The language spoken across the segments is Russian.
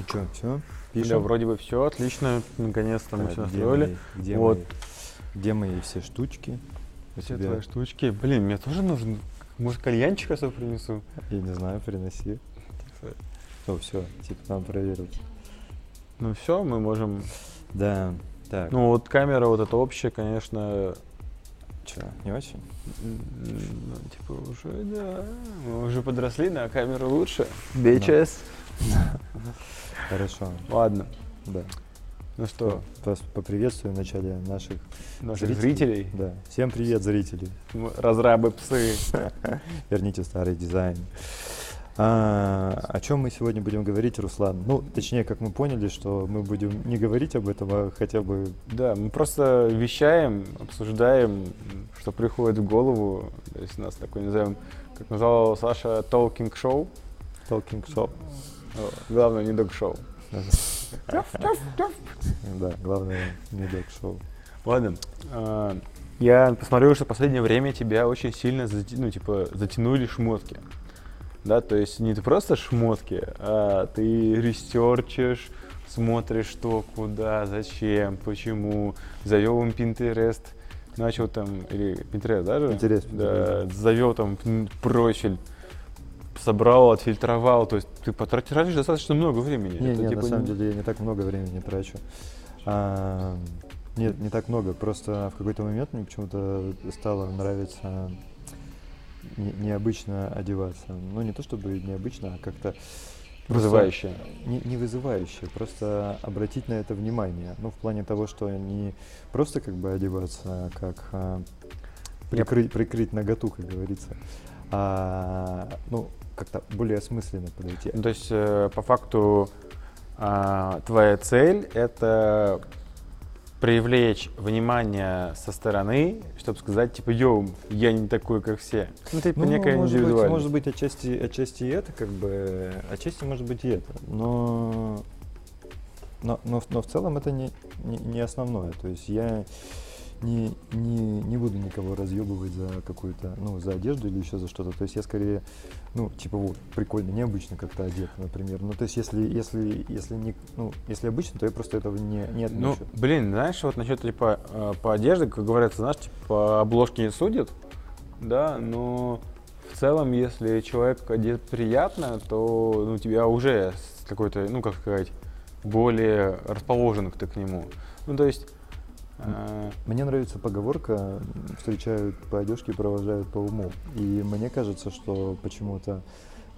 Ну что, все? Да, Пишем? вроде бы все отлично, наконец-то мы все настроили. где, Вот. мои, где мои все штучки? Все тебя? твои штучки. Блин, мне тоже нужен. Может, кальянчика себе принесу? Я не знаю, приноси. Ну все, типа там проверил. Ну все, мы можем. Да, так, Ну вот камера вот эта общая, конечно, что, не очень? ну, типа уже, да, мы уже подросли, на камеру лучше. BHS. Хорошо, Ладно, да. ну что, Вас поприветствую в начале наших наших зрителей, Да. Всем привет, зрители. разрабы псы. Верните старый дизайн. А, о чем мы сегодня будем говорить, Руслан? Ну, точнее, как мы поняли, что мы будем не говорить об этом, а хотя бы Да, мы просто вещаем, обсуждаем, что приходит в голову. То есть у нас такой, назовем, как назвал Саша, talking show. Главное, не док-шоу. Да, главное, не док-шоу. Ладно. а, Я посмотрел, что в последнее время тебя очень сильно ну, типа, затянули шмотки. Да, то есть не ты просто шмотки, а ты ресерчишь, смотришь, что, куда, зачем, почему, завел им Pinterest, начал там, или Pinterest даже? Pinterest, Да, завел там профиль, собрал, отфильтровал, то есть ты потратишь тратишь достаточно много времени. Не, Это, не, типа, на самом деле я не так много времени трачу. А, нет, не так много. Просто в какой-то момент мне почему-то стало нравиться не- необычно одеваться. Ну, не то чтобы необычно, а как-то Вызывающее. Не, не вызывающе, просто обратить на это внимание. Ну, в плане того, что не просто как бы одеваться, а как а, прикрыть, прикрыть наготу, как говорится, а ну, как-то более осмысленно подойти. То есть, э, по факту, а, твоя цель — это привлечь внимание со стороны, чтобы сказать, типа, йоу, я не такой, как все. Ну, типа, Ну, некая может быть, индивидуальность. может быть, отчасти, отчасти и это, как бы, отчасти может быть и это, но, но, но, в- но в целом это не, не, не основное. То есть я не, не, не буду никого разъебывать за какую-то, ну, за одежду или еще за что-то. То есть я скорее, ну, типа вот, прикольно, необычно как-то одет, например. Ну, то есть если, если, если не, ну, если обычно, то я просто этого не, не Ну, отмечу. блин, знаешь, вот насчет, типа, э, по одежде, как говорится, знаешь, типа, по обложке не судят, да, но в целом, если человек одет приятно, то, ну, тебя уже какой-то, ну, как сказать, более расположен ты к нему. Ну, то есть, Мне нравится поговорка «встречают по одежке, провожают по уму». И мне кажется, что почему-то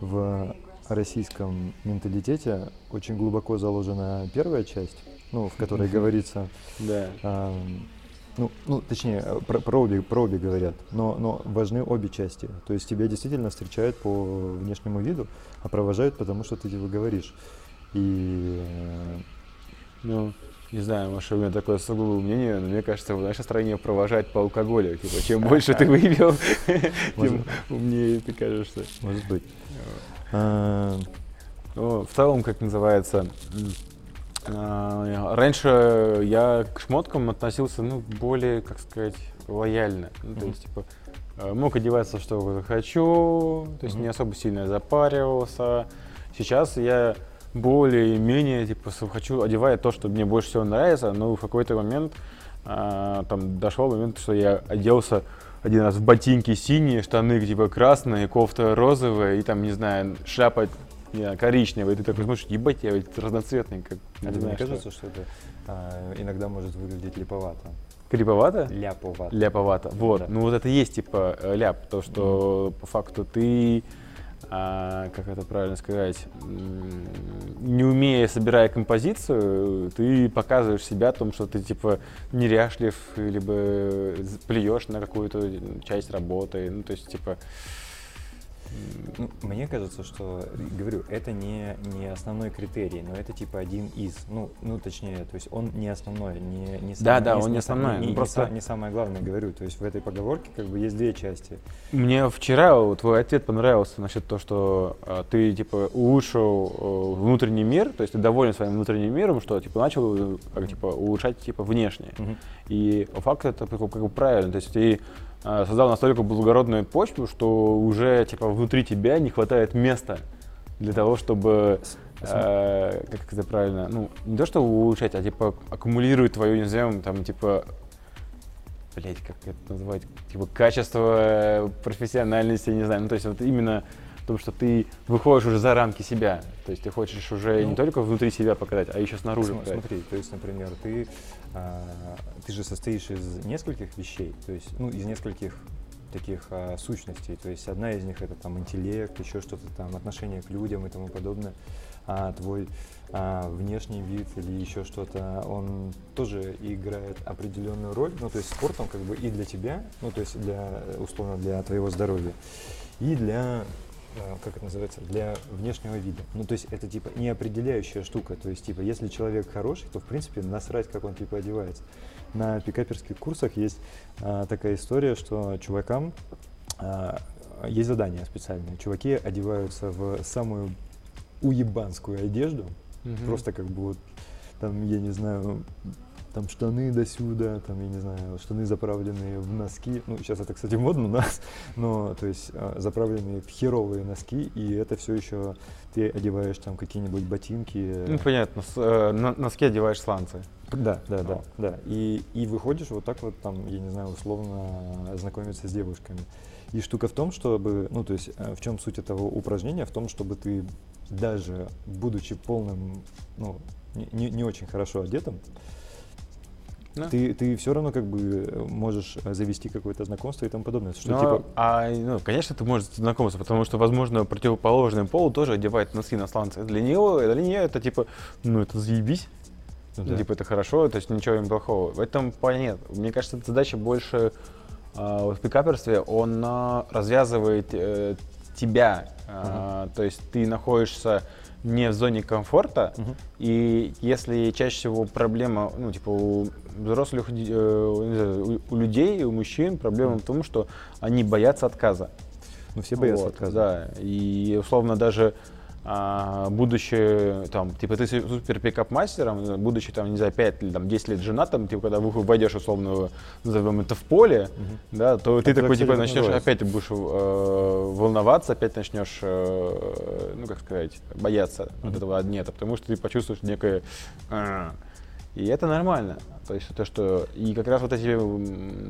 в российском менталитете очень глубоко заложена первая часть, ну, в которой говорится, да. ам, ну, ну, точнее, про, про обе, про обе говорят, но, но важны обе части. То есть тебя действительно встречают по внешнему виду, а провожают потому, что ты типа говоришь. И э, Ну, не знаю, может, у меня такое сугубое мнение, но мне кажется, в нашей стране провожать по алкоголю. Типа, чем больше ты выпил, тем умнее ты кажешься. может быть. Ну, в целом, как называется, а, раньше я к шмоткам относился, ну, более, как сказать, лояльно. Ну, то есть, типа, э, мог одеваться, что захочу, то есть не особо сильно запаривался. Сейчас я более-менее, типа, хочу одевать то, что мне больше всего нравится, но в какой-то момент а, там дошел момент, что я оделся один раз в ботинки синие, штаны типа красные, кофта розовая и там, не знаю, шляпа не знаю, коричневая. И ты такой смотришь, ебать, я ведь разноцветный, как А не тебе не знаю, что. кажется, что это а, иногда может выглядеть липовато? Криповато? Ляповато. Ляповато. Вот. Да. Ну вот это и есть типа э, ляп, то, что по факту ты, а, как это правильно сказать, не умея, собирая композицию, ты показываешь себя о том, что ты типа неряшлив, либо плюешь на какую-то часть работы. Ну, то есть, типа, мне кажется, что, говорю, это не, не основной критерий, но это типа один из, ну, ну точнее, то есть он не основной, не, не Да, самое- да, не- он не основной, не, ну, не просто- са- не самое главное, говорю, то есть в этой поговорке как бы есть две части. Мне вчера вот твой ответ понравился насчет того, что э, ты типа улучшил э, внутренний мир, то есть ты доволен своим внутренним миром, что типа начал э, как, типа улучшать типа внешнее. И по факту это как, бы- правильно, то есть ты создал настолько благородную почву, что уже типа внутри тебя не хватает места для того, чтобы э, как это правильно, ну, не то, что улучшать, а типа аккумулирует твою, не назовем, там, типа, блять, как это называть, типа, качество профессиональности, не знаю, ну, то есть вот именно том, что ты выходишь уже за рамки себя. То есть ты хочешь уже ну, не только внутри себя показать, а еще снаружи смотри, показать. Смотри, то есть, например, ты, а, ты же состоишь из нескольких вещей, то есть, ну, из нескольких таких а, сущностей. То есть одна из них это там интеллект, еще что-то там, отношение к людям и тому подобное. А твой а, внешний вид или еще что-то, он тоже играет определенную роль. Ну, то есть спортом как бы и для тебя, ну, то есть для, условно, для твоего здоровья, и для как это называется, для внешнего вида. Ну, то есть это типа неопределяющая штука. То есть, типа, если человек хороший, то в принципе насрать, как он типа одевается. На пикаперских курсах есть а, такая история, что чувакам а, есть задание специальное. Чуваки одеваются в самую уебанскую одежду, mm-hmm. просто как бы вот там, я не знаю, там штаны до сюда, там, я не знаю, штаны заправленные в носки. Ну, сейчас это, кстати, модно у нас, но, то есть, а, заправленные в херовые носки, и это все еще ты одеваешь там какие-нибудь ботинки. Ну, понятно, с, э, на, носки одеваешь сланцы. Да, да, да, да. И, и выходишь вот так вот там, я не знаю, условно знакомиться с девушками. И штука в том, чтобы, ну, то есть, э, в чем суть этого упражнения? В том, чтобы ты даже будучи полным, ну, не, не очень хорошо одетым, да. Ты, ты все равно как бы можешь завести какое-то знакомство и тому подобное. Что, Но, типа... а, ну, конечно, ты можешь знакомиться, потому что, возможно, противоположный пол тоже одевает носки на сланцы. Для него, для нее это типа, ну это заебись. Ну, да. Типа это хорошо, то есть ничего им плохого. В этом нет. Мне кажется, задача больше э, в пикаперстве, он э, развязывает э, тебя. Э, uh-huh. То есть ты находишься не в зоне комфорта, угу. и если чаще всего проблема, ну, типа, у взрослых, э, у людей, у мужчин проблема в том, что они боятся отказа. Ну, все боятся вот, отказа. Да, и условно даже а, будучи там, типа ты супер пикап мастером, будучи там, не знаю, 5 или там 10 лет женатым, типа когда войдешь условно, назовем это в поле, угу. да, то это ты такой типа начнешь опять будешь э, волноваться, опять начнешь, э, ну как сказать, бояться угу. вот этого однета, потому что ты почувствуешь некое э, и это нормально. То есть то, что и как раз вот эти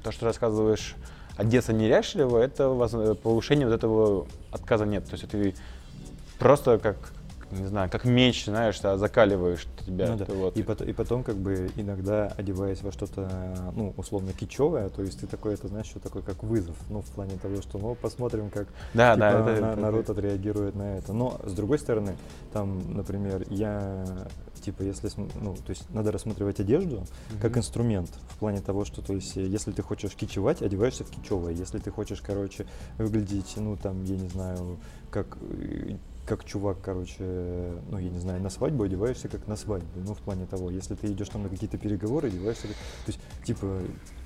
то, что рассказываешь одеться неряшливо, это повышение вот этого отказа нет. То есть ты просто как не знаю, как меч, знаешь, да, закаливаешь тебя. Ну, да. вот. и, потом, и потом, как бы, иногда одеваясь во что-то, ну, условно, кичевое, то есть ты такой, это, знаешь, что такое, как вызов, ну, в плане того, что, ну, посмотрим, как да, типа, да, это, на, это, народ это. отреагирует на это. Но, с другой стороны, там, например, я, типа, если, ну, то есть надо рассматривать одежду mm-hmm. как инструмент, в плане того, что, то есть, если ты хочешь кичевать, одеваешься в кичевое, если ты хочешь, короче, выглядеть, ну, там, я не знаю, как как чувак, короче, ну, я не знаю, на свадьбу одеваешься как на свадьбу. Ну, в плане того, если ты идешь там на какие-то переговоры, одеваешься как... То есть, типа,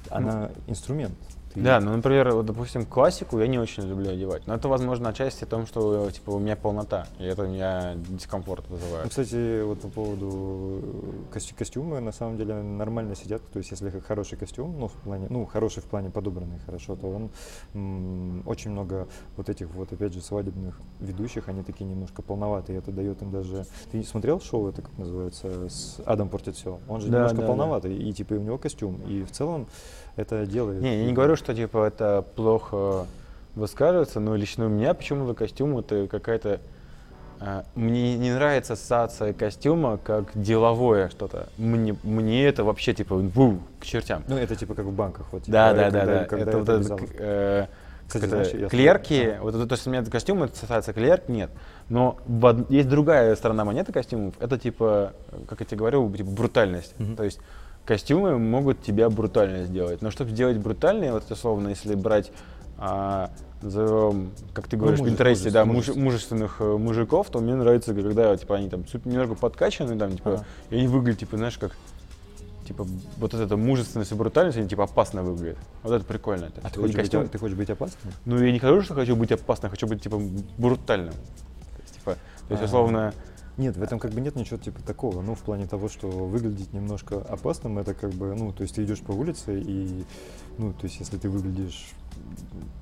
она ну, инструмент. Да, ну, например, вот, допустим, классику я не очень люблю одевать. Но это, возможно, отчасти в том, что, типа, у меня полнота, и это у меня дискомфорт вызывает. Ну, кстати, вот по поводу костю костюма, на самом деле, нормально сидят. То есть, если хороший костюм, ну, в плане, ну, хороший в плане подобранный хорошо, то он очень много вот этих вот, опять же, свадебных ведущих, они такие немножко полноватые. Это дает им даже... Ты смотрел шоу, это как называется, с Адам портит все? Он же да, немножко да, полноватый, да. и, типа, и у него костюм. И в целом это делает. Не, я не говорю, что типа это плохо высказывается, но лично у меня почему-то костюм это какая-то э, мне не нравится ассоциация костюма как деловое что-то. Мне, мне это вообще типа бу, к чертям. Ну это типа как в банках вот. Типа, да, да, когда, да, да. Когда это, это вот это, э, Кстати, знаешь, это, клерки, а. вот это, то есть у меня костюм, это ассоциация клерк, нет. Но в, есть другая сторона монеты костюмов, это типа, как я тебе говорил, типа брутальность. Mm-hmm. То есть костюмы могут тебя брутально сделать. Но чтобы сделать брутальнее, вот это словно, если брать, а, назовем, как ты ну, говоришь, ну, в Пинтересте, да, муж, мужественных э, мужиков, то мне нравится, когда типа они там немного подкачаны, там, типа, а. и они выглядят, типа, знаешь, как типа вот эта мужественность и брутальность, они типа опасно выглядят. Вот это прикольно. А ты хочешь, костюм... быть, ты хочешь быть опасным? Ну, я не скажу, что хочу быть опасным, хочу быть типа брутальным. То есть, типа, то есть, условно, нет, в этом как бы нет ничего типа такого. Ну, в плане того, что выглядеть немножко опасным, это как бы, ну, то есть ты идешь по улице и, ну, то есть если ты выглядишь,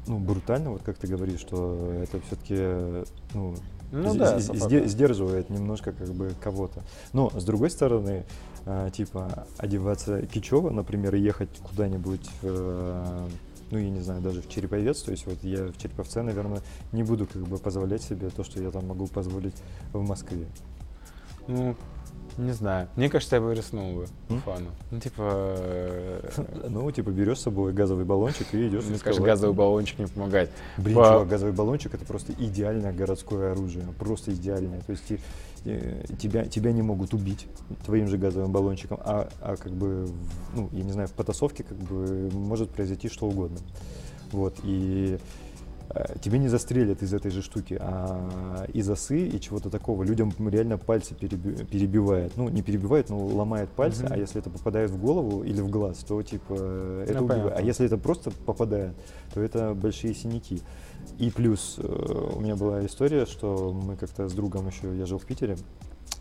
ну, брутально, вот как ты говоришь, что это все-таки, ну, Ну да, сдерживает немножко как бы кого-то. Но с другой стороны, а, типа одеваться кичево, например, и ехать куда-нибудь, э, ну я не знаю, даже в Череповец, то есть вот я в Череповце, наверное, не буду как бы позволять себе то, что я там могу позволить в Москве. Ну, не знаю. Мне кажется, я бы рискнул бы по М? фану. Ну, типа, э, Ну, типа берешь с собой газовый баллончик и идешь. мне кажется, газовый баллончик не помогает. Блин, По- чувак, газовый баллончик это просто идеальное городское оружие. Просто идеальное. То есть тебя, тебя не могут убить твоим же газовым баллончиком, а, а как бы, ну, я не знаю, в потасовке как бы может произойти что угодно. Вот, и э, тебе не застрелят из этой же штуки, а из осы и чего-то такого людям реально пальцы переби- перебивает. Ну, не перебивает, но ломает пальцы, Мгм. а если это попадает в голову или в глаз, то типа э, это Ну, убивает. А понятно. если это просто попадает, то это большие синяки. И плюс э, у меня была история, что мы как-то с другом еще, я жил в Питере,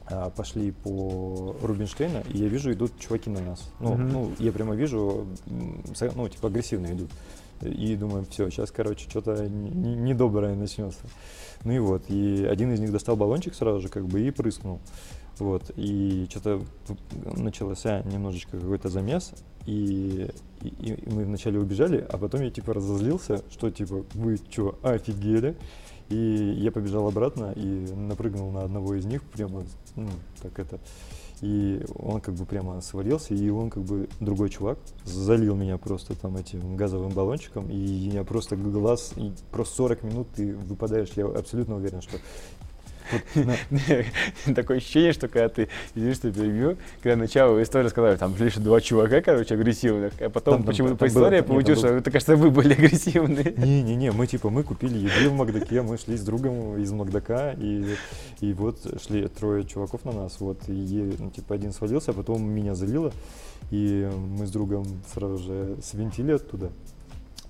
а, пошли по Рубинштейна, и я вижу, идут чуваки на нас. Ну, Мгм. ну я прямо вижу, ну, типа агрессивно идут. И думаю, все, сейчас, короче, что-то недоброе начнется. Ну и вот, и один из них достал баллончик сразу же, как бы, и прыснул. Вот, и что-то начался немножечко какой-то замес, и, и, и мы вначале убежали, а потом я типа разозлился, что типа, вы что, офигели? И я побежал обратно и напрыгнул на одного из них прямо, ну, так это. И он как бы прямо свалился, и он как бы, другой чувак, залил меня просто там этим газовым баллончиком, и я просто глаз, и просто 40 минут ты выпадаешь, я абсолютно уверен, что Такое ощущение, что когда ты, извини, что перебью, когда начало истории сказали, там лишь два чувака, короче, агрессивных, а потом почему-то по истории получилось, что, это, кажется, вы были агрессивные. Не-не-не, мы типа, мы купили еды в Макдаке, мы шли с другом из Макдака, и, и вот шли трое чуваков на нас, вот, и ну, типа один свалился, а потом меня залило, и мы с другом сразу же свинтили оттуда.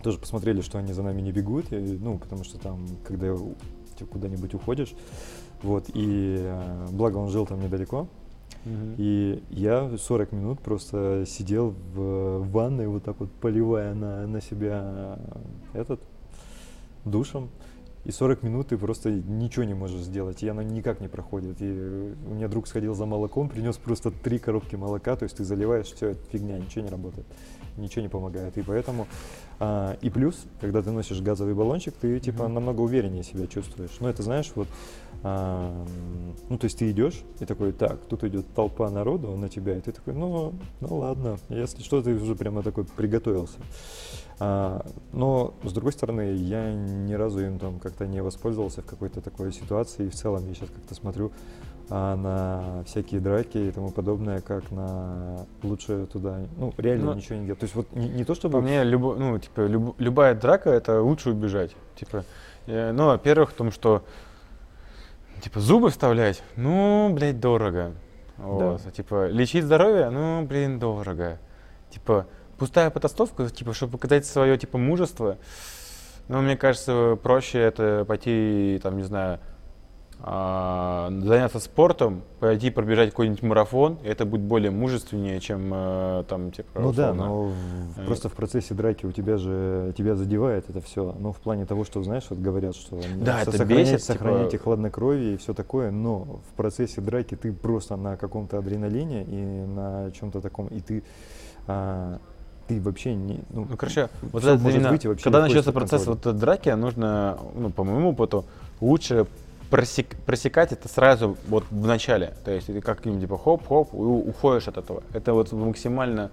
Тоже посмотрели, что они за нами не бегут, и, ну, потому что там, когда типа, куда-нибудь уходишь, вот, и э, благо он жил там недалеко, и я 40 минут просто сидел в ванной, вот так вот поливая на, на себя этот душем. И 40 минут ты просто ничего не можешь сделать, и оно никак не проходит. И э, у меня друг сходил за молоком, принес просто три коробки молока, то есть ты заливаешь, все, фигня, ничего не работает, ничего не помогает. И поэтому, а, и плюс, когда ты носишь газовый баллончик, ты типа Мгм. намного увереннее себя чувствуешь. Ну это знаешь, вот, а, ну то есть ты идешь и такой, так, тут идет толпа народу на тебя, и ты такой, ну, ну ладно, если что, ты уже прямо такой приготовился. А, но, с другой стороны, я ни разу им там как-то не воспользовался в какой-то такой ситуации. И в целом я сейчас как-то смотрю а, на всякие драки и тому подобное, как на лучше туда, ну, реально Ну, ничего не делать. То есть вот не, не то, чтобы... По мне, любо- ну, типа, люб- любая драка это лучше убежать. Типа, э, ну, во-первых, в том, что типа зубы вставлять, ну, блядь, дорого. Вот. А, Типа, лечить здоровье, ну, блин, дорого. Типа, пустая потасовка, типа, чтобы показать свое типа мужество. Ну, мне кажется, проще это пойти, там, не знаю, заняться спортом, пойти пробежать какой-нибудь марафон, это будет более мужественнее, чем э, там, типа, Ну да, условно, но в- э, просто в процессе драки у тебя же тебя задевает это все. Ну, в плане того, что, знаешь, вот говорят, что Да, это сохранять- бесит, сохраняйте типа- хладнокровие и все такое, но в процессе драки ты просто на каком-то адреналине и на чем-то таком, и ты а, ты вообще не. Ну, Ну, короче, вот это может именно, выйти вообще когда начнется процесс контроля. вот драки, нужно, ну, по моему опыту, лучше просек- просекать это сразу вот в начале. То есть ты как-нибудь типа хоп-хоп, и уходишь от этого. Это вот максимально...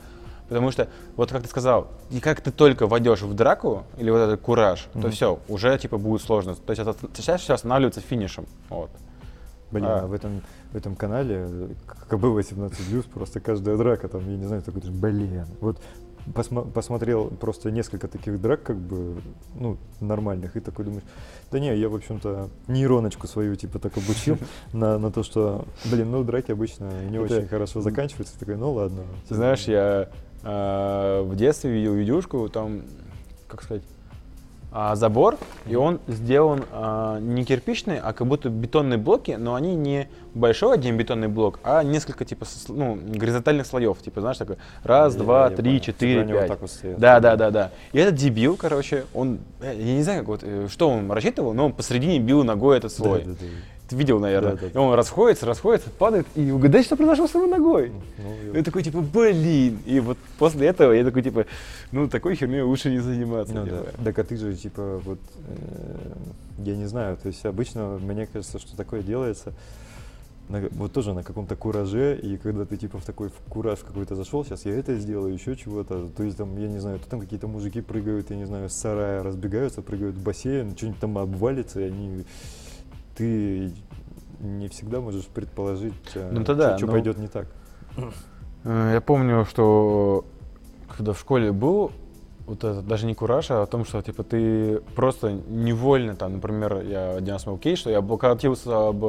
Потому что, вот как ты сказал, и как ты только войдешь в драку, или вот этот кураж, то Мгм. все, уже типа будет сложно. То есть сейчас все останавливается финишем. Вот. Блин, А. а в этом, в этом канале э, КБ-18+, просто каждая драка, там, я не знаю, такой, блин. Вот посма- посмотрел просто несколько таких драк, как бы, ну, нормальных, и такой думаешь, да не, я, в общем-то, нейроночку свою, типа, так обучил на, на то, что, блин, ну, драки обычно не очень хорошо заканчиваются, такой, ну, ладно. Ты знаешь, я э, в детстве видел видюшку, там, как сказать, а, забор, и он сделан а, не кирпичный, а как будто бетонные блоки, но они не большой один бетонный блок, а несколько типа ну, горизонтальных слоев, типа знаешь такой раз, Я- два, я три, понял. четыре, вот пять. вот стоят. да, да, да, да. И этот дебил, короче, он, я не знаю, как вот, э, что он рассчитывал, но он посередине бил ногой этот Да, слой. да, да. Ты видел, наверное. Да, да, И он расходится, расходится, падает, и угадай, что произошло с его ногой. Ну, И я такой, типа, блин. И вот после этого я такой, типа, ну, такой херней лучше не заниматься. Ну типа. да. Так а ты же, типа, вот, э, я не знаю, то есть обычно мне кажется, что такое делается, на- вот тоже на каком-то кураже, и когда ты типа в такой в кураж какой-то зашел, сейчас я это сделаю, еще чего-то, то есть там, я не знаю, то там какие-то мужики прыгают, я не знаю, с сарая разбегаются, прыгают в бассейн, что-нибудь там обвалится, и они, ты не всегда можешь предположить, Ну, то да, что но- пойдет не так. Э, Я помню, что когда в школе был, вот это даже не кураж, а о том, что типа ты просто невольно там, например, я один раз кейс, что я облокотился об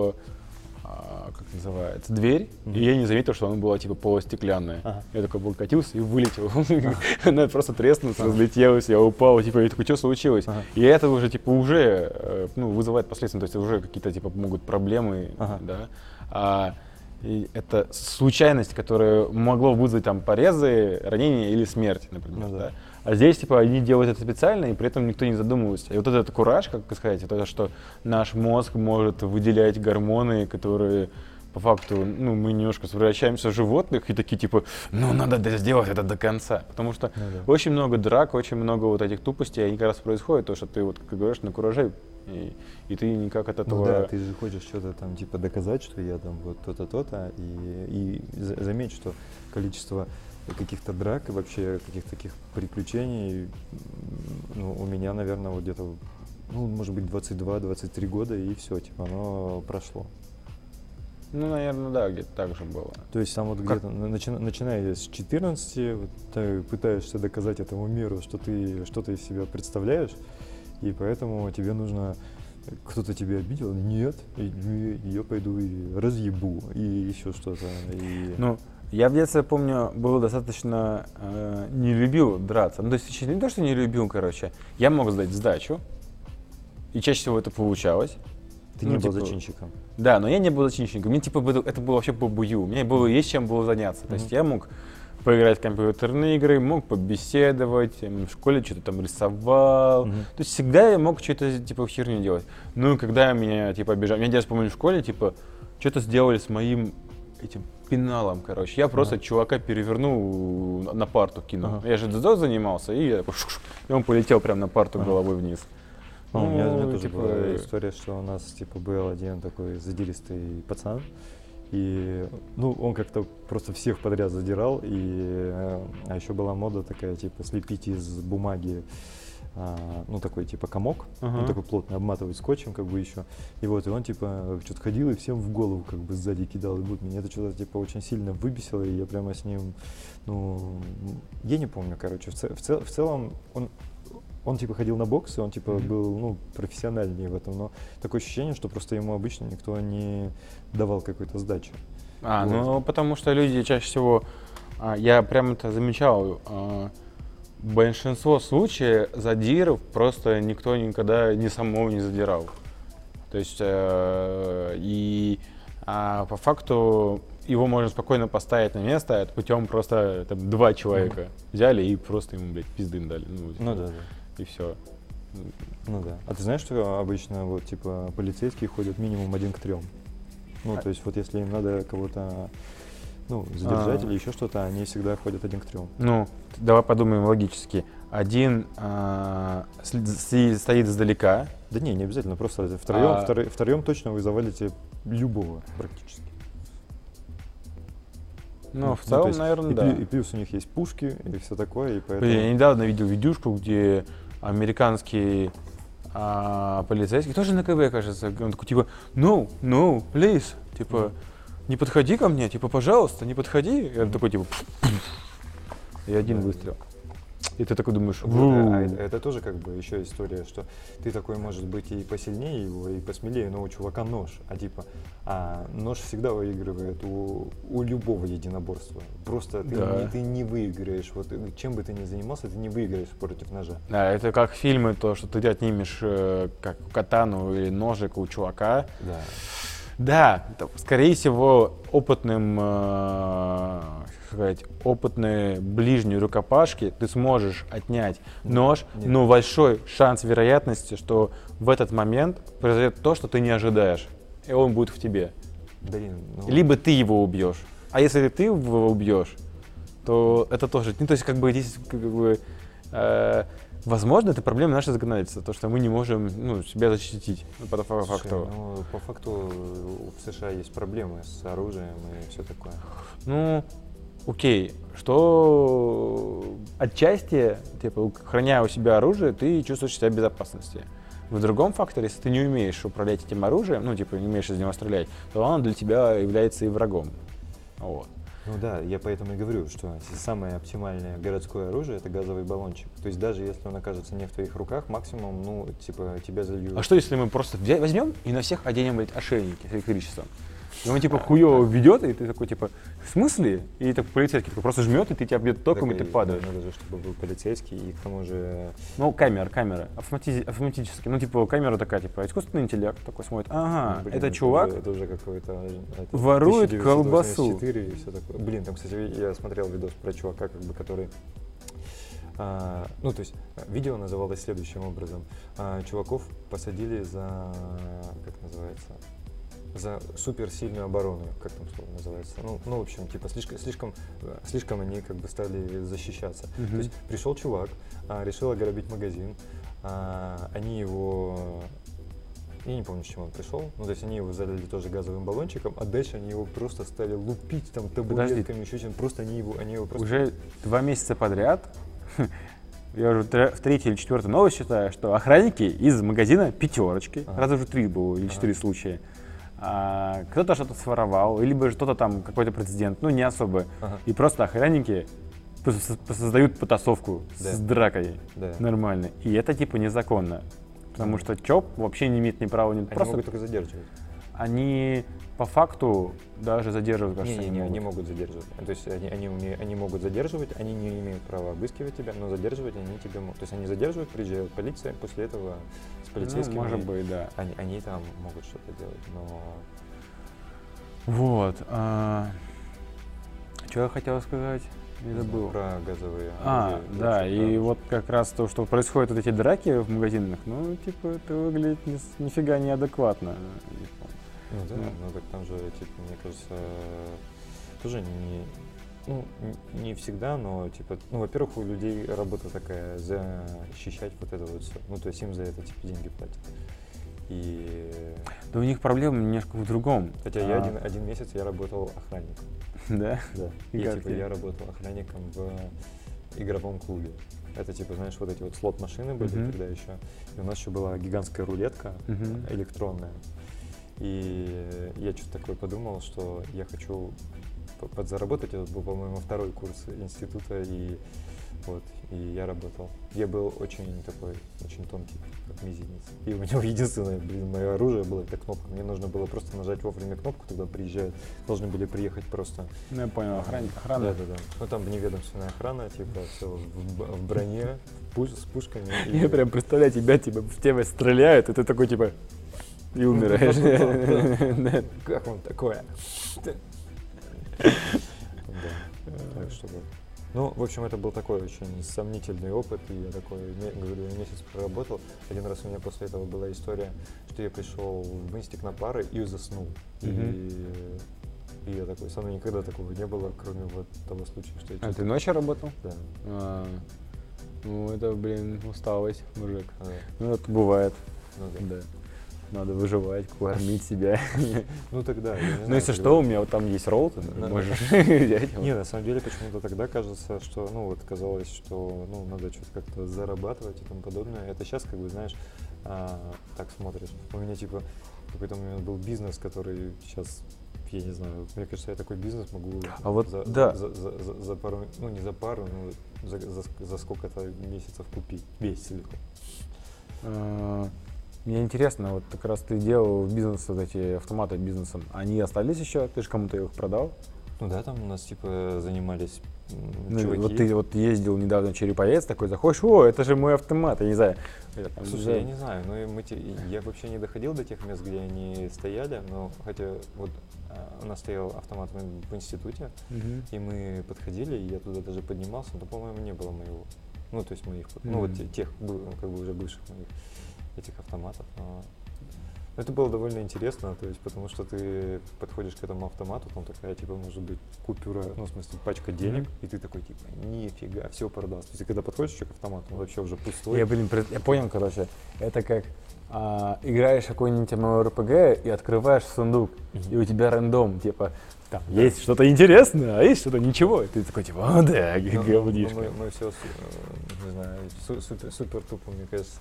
как называется, дверь, Мгм. и я не заметил, что она была типа полустеклянная. Ага. Я такой облокотился и вылетел. Она просто треснулась, разлетелась, я упал, типа, я такой, что случилось? И это уже типа уже э, ну, вызывает последствия, то есть уже какие-то типа могут проблемы, да. А, и это случайность, которая могло вызвать там порезы, ранения или смерть, например. Ну да. А здесь, типа, они делают это специально, и при этом никто не задумывается. И вот этот кураж, как сказать, это, что наш мозг может выделять гормоны, которые по факту, ну, мы немножко превращаемся в животных и такие, типа, ну, надо сделать это до конца. Потому что Ну да. очень много драк, очень много вот этих тупостей, они как раз происходят, то, что ты, вот, как говоришь, на кураже, и, и ты никак от этого... Ну да, ты же хочешь что-то там типа доказать, что я там вот то-то, то-то, и, и за- заметь, что количество каких-то драк и вообще каких-то таких приключений, ну, у меня, наверное, вот где-то, ну, может быть, 22-23 года, и все, типа, оно прошло. Ну, наверное, да, где-то так же было. То есть там вот Как? где-то, на- начи- начиная с 14, вот, ты пытаешься доказать этому миру, что ты что-то из себя представляешь, и поэтому тебе нужно кто-то тебя обидел, нет, я пойду и разъебу, и еще что-то. И... Ну, я в детстве, помню, был достаточно э, не любил драться. Ну, то есть, не то, что не любил, короче. Я мог сдать сдачу, и чаще всего это получалось. ты ну, не был типа, зачинщиком. Да, но я не был зачинщиком. Мне типа это было вообще по бую. У меня было есть чем было заняться. То есть я мог поиграть в компьютерные игры, мог побеседовать, в школе что-то там рисовал. Мгм. То есть всегда я мог что-то типа херню делать. Ну, и когда меня типа обижали, меня дядя, помню, в школе, типа, что-то сделали с моим этим пеналом, короче. Я просто Ага. чувака перевернул на- парту кинул. Ага. Я же дзюдо занимался, и я и он полетел прямо на парту Ага. головой вниз. А, у меня, у меня Ну, тоже типа, была история, что у нас типа был один такой задиристый пацан, и ну он как-то просто всех подряд задирал, и э, а еще была мода такая типа слепить из бумаги а, ну такой типа комок, Ага. ну такой плотный, обматывать скотчем как бы еще, и вот и он типа что-то ходил и всем в голову как бы сзади кидал, и вот меня это что-то типа очень сильно выбесило, и я прямо с ним, ну я не помню, короче, в, цел- в цел- в целом он он типа ходил на бокс, и он типа Мгм. был ну, профессиональнее в этом, но такое ощущение, что просто ему обычно никто не давал какой-то сдачи. А, Вот. ну потому что люди чаще всего, а, я прям это замечал, а, большинство случаев задиров просто никто никогда ни самого не задирал. То есть э, и а, по факту его можно спокойно поставить на место, это путем просто там, два человека взяли и просто ему, блядь, пиздым дали. Ну, Ну да, да. И все. Ну да. А ты знаешь, что обычно вот типа полицейские ходят минимум один к трем? Ну, А- то есть вот если им надо кого-то ну, задержать А. или еще что-то, они всегда ходят один к трем. Ну, давай подумаем логически. Один а, стоит издалека, Да не, не обязательно, просто втроем, А. втро- втроем точно вы завалите любого практически. Ну, в то целом, есть наверное, и, да. и плюс у них есть пушки и все такое, и поэтому... Блин, я недавно видел видюшку, где американский а, полицейский, тоже на КБ, кажется, он такой, типа, no, no, please, типа, не подходи ко мне, типа, пожалуйста, не подходи. И он такой, типа, и один выстрел. И ты такой думаешь, а- это, это тоже как бы еще история, что ты такой может быть и посильнее его, и посмелее, но у чувака нож. А типа, а нож всегда выигрывает у, у любого единоборства. Просто ты, Да. не, ты не выиграешь. Вот э, чем бы ты ни занимался, ты не выиграешь против ножа. Да, это как фильмы, то, что ты отнимешь э, как катану или ножик у чувака. Да. Да, скорее всего, опытным, э, сказать, опытной ближней рукопашки ты сможешь отнять нож, нет. но большой шанс вероятности, что в этот момент произойдет то, что ты не ожидаешь. и он будет в тебе. Блин, ну, Либо ты его убьешь. А если ты его убьешь, то это тоже. Ну, то есть, как бы здесь, как бы, э, возможно, это проблема нашего законодательства, то, что мы не можем ну, себя защитить. По фа- слушай, факту. ну, по факту в США есть проблемы с оружием и все такое. Ну, окей, что отчасти, типа, храня у себя оружие, ты чувствуешь себя в безопасности. В другом факторе, если ты не умеешь управлять этим оружием, ну, типа, не умеешь из него стрелять, то оно для тебя является и врагом. Вот. Ну да, я поэтому и говорю, что самое оптимальное городское оружие это газовый баллончик. То есть даже если он окажется не в твоих руках, максимум, ну, типа, тебя зальют. А что если мы просто взя- возьмем и на всех оденем блядь, ошейники с электричеством? И он типа хуево ведет, и ты такой типа, в смысле? И так полицейский такой просто жмет, и ты тебя бьет током, и ты Так, падаешь. Надо же, чтобы был полицейский, и к тому же... Ну, камера, камера, автомати- автоматически. Ну, типа, камера такая, типа, искусственный интеллект такой смотрит. Ага, блин, это чувак, это уже какой-то... это, ворует 1984 колбасу. и все такое. Блин, там, кстати, я смотрел видос про чувака, как бы, который... а, ну, то есть, видео называлось следующим образом. А, чуваков посадили за... Как называется? За суперсильную оборону, как там слово называется. Ну, ну, в общем, типа, слишком, слишком, э, слишком они как бы стали защищаться. Мгм. То есть пришел чувак, а, решил ограбить магазин, а, они его я не помню, с чем он пришел. Ну, то есть они его залили тоже газовым баллончиком, а дальше они его просто стали лупить там табуретками, еще чем Просто они его, они его просто... уже два месяца подряд, я уже в третьей или четвертой новость читаю, что охранники из магазина пятерочки, Ага. раза уже три было, или Ага. четыре случая, а, кто-то что-то своровал, либо что-то там, какой-то прецедент, ну не особо, Ага, и просто охранники создают потасовку Да. с дракой да. нормально, и это типа незаконно, потому что ЧОП вообще не имеет ни права, ни Они просто могут только задерживать. Они по факту даже задерживают, кажется, Не-не-не, они могут. могут задерживать. То есть они, они, уме- они могут задерживать, они не имеют права обыскивать тебя, но задерживать они тебя могут. То есть они задерживают, приезжает полиция, после этого с полицейскими Ну, может быть, да. они, они там могут что-то делать, но Вот. что я хотел сказать? Не не забыл. про газовые А, оружия, да, и про- вот как раз то, что происходят вот эти драки в магазинах, ну, типа, это выглядит ни нифига неадекватно. Ну да, ну. ну так там же, типа, мне кажется, тоже не, ну, не всегда, но, типа, ну, во-первых, у людей работа такая, защищать вот это вот все. Ну, то есть им за это, типа, деньги платят. И Да у них проблема немножко в другом. Хотя я А, один, один месяц я работал охранником. Да? Да. И И, типа я работал охранником в игровом клубе. Это типа, знаешь, вот эти вот слот-машины были Мгм. тогда еще. И у нас еще была гигантская рулетка Мгм. электронная. И я что-то такое подумал, что я хочу подзаработать. Это был, по-моему, второй курс института, и вот, и я работал. Я был очень такой, очень тонкий, как мизинец. И у него единственное, блин, мое оружие было это кнопка. Мне нужно было просто нажать вовремя кнопку, тогда приезжают, должны были приехать просто. Ну, я понял, охранник, охрана. Да, да, да. Ну там вневедомственная охрана, типа, все в, в броне, в пуш- с пушками. и- Я прям представляю тебя, типа, в тебя стреляют, и ты такой, типа, и умираешь. Как вам такое? Ну, в общем, это был такой очень сомнительный опыт, и я такой, говорю, месяц проработал. Один раз у меня после этого была история, что я пришел в инстик на пары и заснул. И, и я такой, со мной никогда такого не было, кроме вот того случая, что я А ты ночью работал? Да, А, Ну, это, блин, усталость, мужик. да, Ну, это бывает, ну да. да. Надо выживать, кормить себя. Ну тогда, Ну, если что, у меня вот там есть ролл, ты Да. можешь взять. Не, на самом деле почему-то тогда кажется, что, ну вот казалось, что, ну надо что-то как-то зарабатывать и тому подобное. Это сейчас, как бы, знаешь, а, так смотришь. У меня типа какой-то момент был бизнес, который сейчас, я не знаю, мне кажется, я такой бизнес могу А вот за, да. за, за- за- за пару, ну не за пару, но за, за, за сколько-то месяцев купить весь целиком. Мне интересно, вот как раз ты делал бизнес, вот эти автоматы бизнесом, они остались еще? Ты же кому-то их продал? Ну да, там у нас типа занимались Ну, чуваки. вот ты вот ездил недавно Череповец, такой заходишь, о, это же мой автомат, я не знаю. Я там, Слушай, да. я не знаю, и мы я вообще не доходил до тех мест, где они стояли, но хотя вот а, у нас стоял автомат в, в институте, Мгм. и мы подходили, и я туда даже поднимался, но, по-моему, не было моего. Ну, то есть моих, ну, вот тех, как бы уже бывших моих этих автоматов. Но, Это было довольно интересно, то есть, потому что ты подходишь к этому автомату, там такая, типа, может быть, купюра, ну, в смысле, пачка денег, и ты такой, типа, нифига, все продаст. То есть, когда подходишь к автомату, он вообще уже пустой. Я, блин, я понял, короче, это как а, играешь какой-нибудь MMORPG и открываешь сундук, и у тебя рандом, типа, там есть что-то интересное, а есть что-то ничего. И ты такой, типа, о, да, Ну, говнишко. ну, мы, мы все, не знаю, су- супер, супер тупо, мне кажется,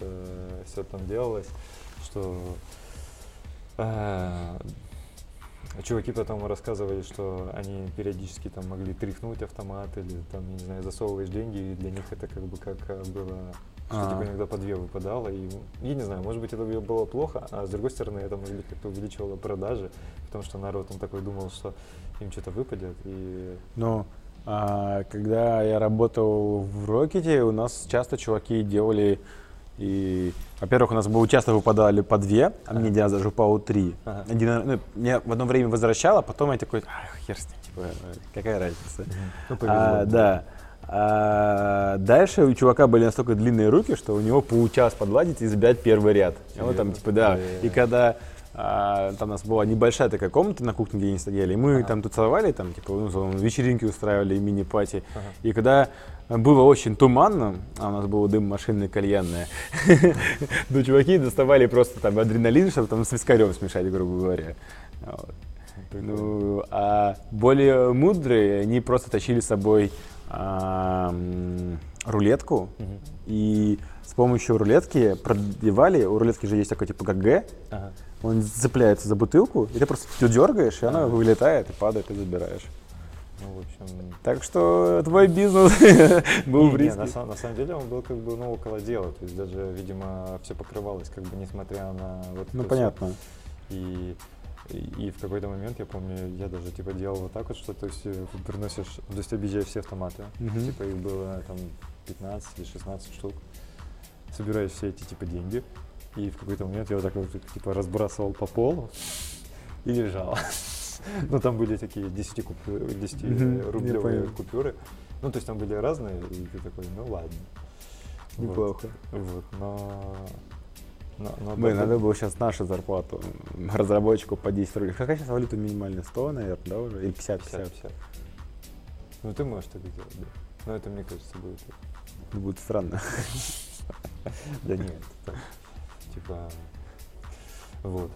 все там делалось, что э, чуваки потом рассказывали, что они периодически там могли тряхнуть автомат или там, не знаю, засовываешь деньги, и для них это как бы как э, было, что А. типа иногда по две выпадало, и я не знаю, может быть это было плохо, а с другой стороны это может быть как-то увеличивало продажи, потому что народ он такой думал, что им что-то выпадет, и Ну, а, когда я работал в Рокете, у нас часто чуваки делали и, во-первых, у нас было часто выпадали по две, а мне один раз даже упало три. Ага. Один, ну, меня в одно время возвращало, а потом я такой, ах, хер с ним, типа, какая разница. ну, повезло. А, да. А, дальше у чувака были настолько длинные руки, что у него получалось подладить и забирать первый ряд. И вот там, типа, да. И когда а, там у нас была небольшая такая комната на кухне, где они стояли, и мы Ага. там тусовали, там, типа, ну, вечеринки устраивали, мини-пати. Ага. И когда было очень туманно, а у нас был дым машинный кальянная, то чуваки доставали просто там адреналин, чтобы там с вискарем смешать, грубо говоря. Ну, а более мудрые, они просто тащили с собой рулетку, Мгм. и с помощью рулетки продевали, у рулетки же есть такой типа ГГ, Ага. он зацепляется за бутылку, и ты просто её дергаешь, и она Ага. вылетает и падает, и забираешь. Ну, в общем, Так что твой бизнес был Не, в не, риске. на, на самом деле он был как бы ну, около дела, то есть даже, видимо, все покрывалось, как бы несмотря на вот Ну, понятно. И, и, и в какой-то момент, я помню, я даже типа делал вот так вот, что то есть приносишь, то есть объезжаешь все автоматы, Мгм. типа их было там 15 или 16 штук, собираешь все эти типа деньги, и в какой-то момент я вот так вот типа разбрасывал по полу и лежал. Ну, там были такие 10, купю, 10 Мгм, я рублевые купюры. Ну, то есть там были разные, и ты такой, ну ладно. Вот. Неплохо. Вот, но... но, но Блин, надо было сейчас нашу зарплату разработчику по 10 рублей. Какая сейчас валюта минимальная? 100, наверное, да, уже? Или 50, 50? 50, 50. Ну, ты можешь так делать, да. Но это, мне кажется, будет... Ну, Будет странно. Да нет, типа... Вот.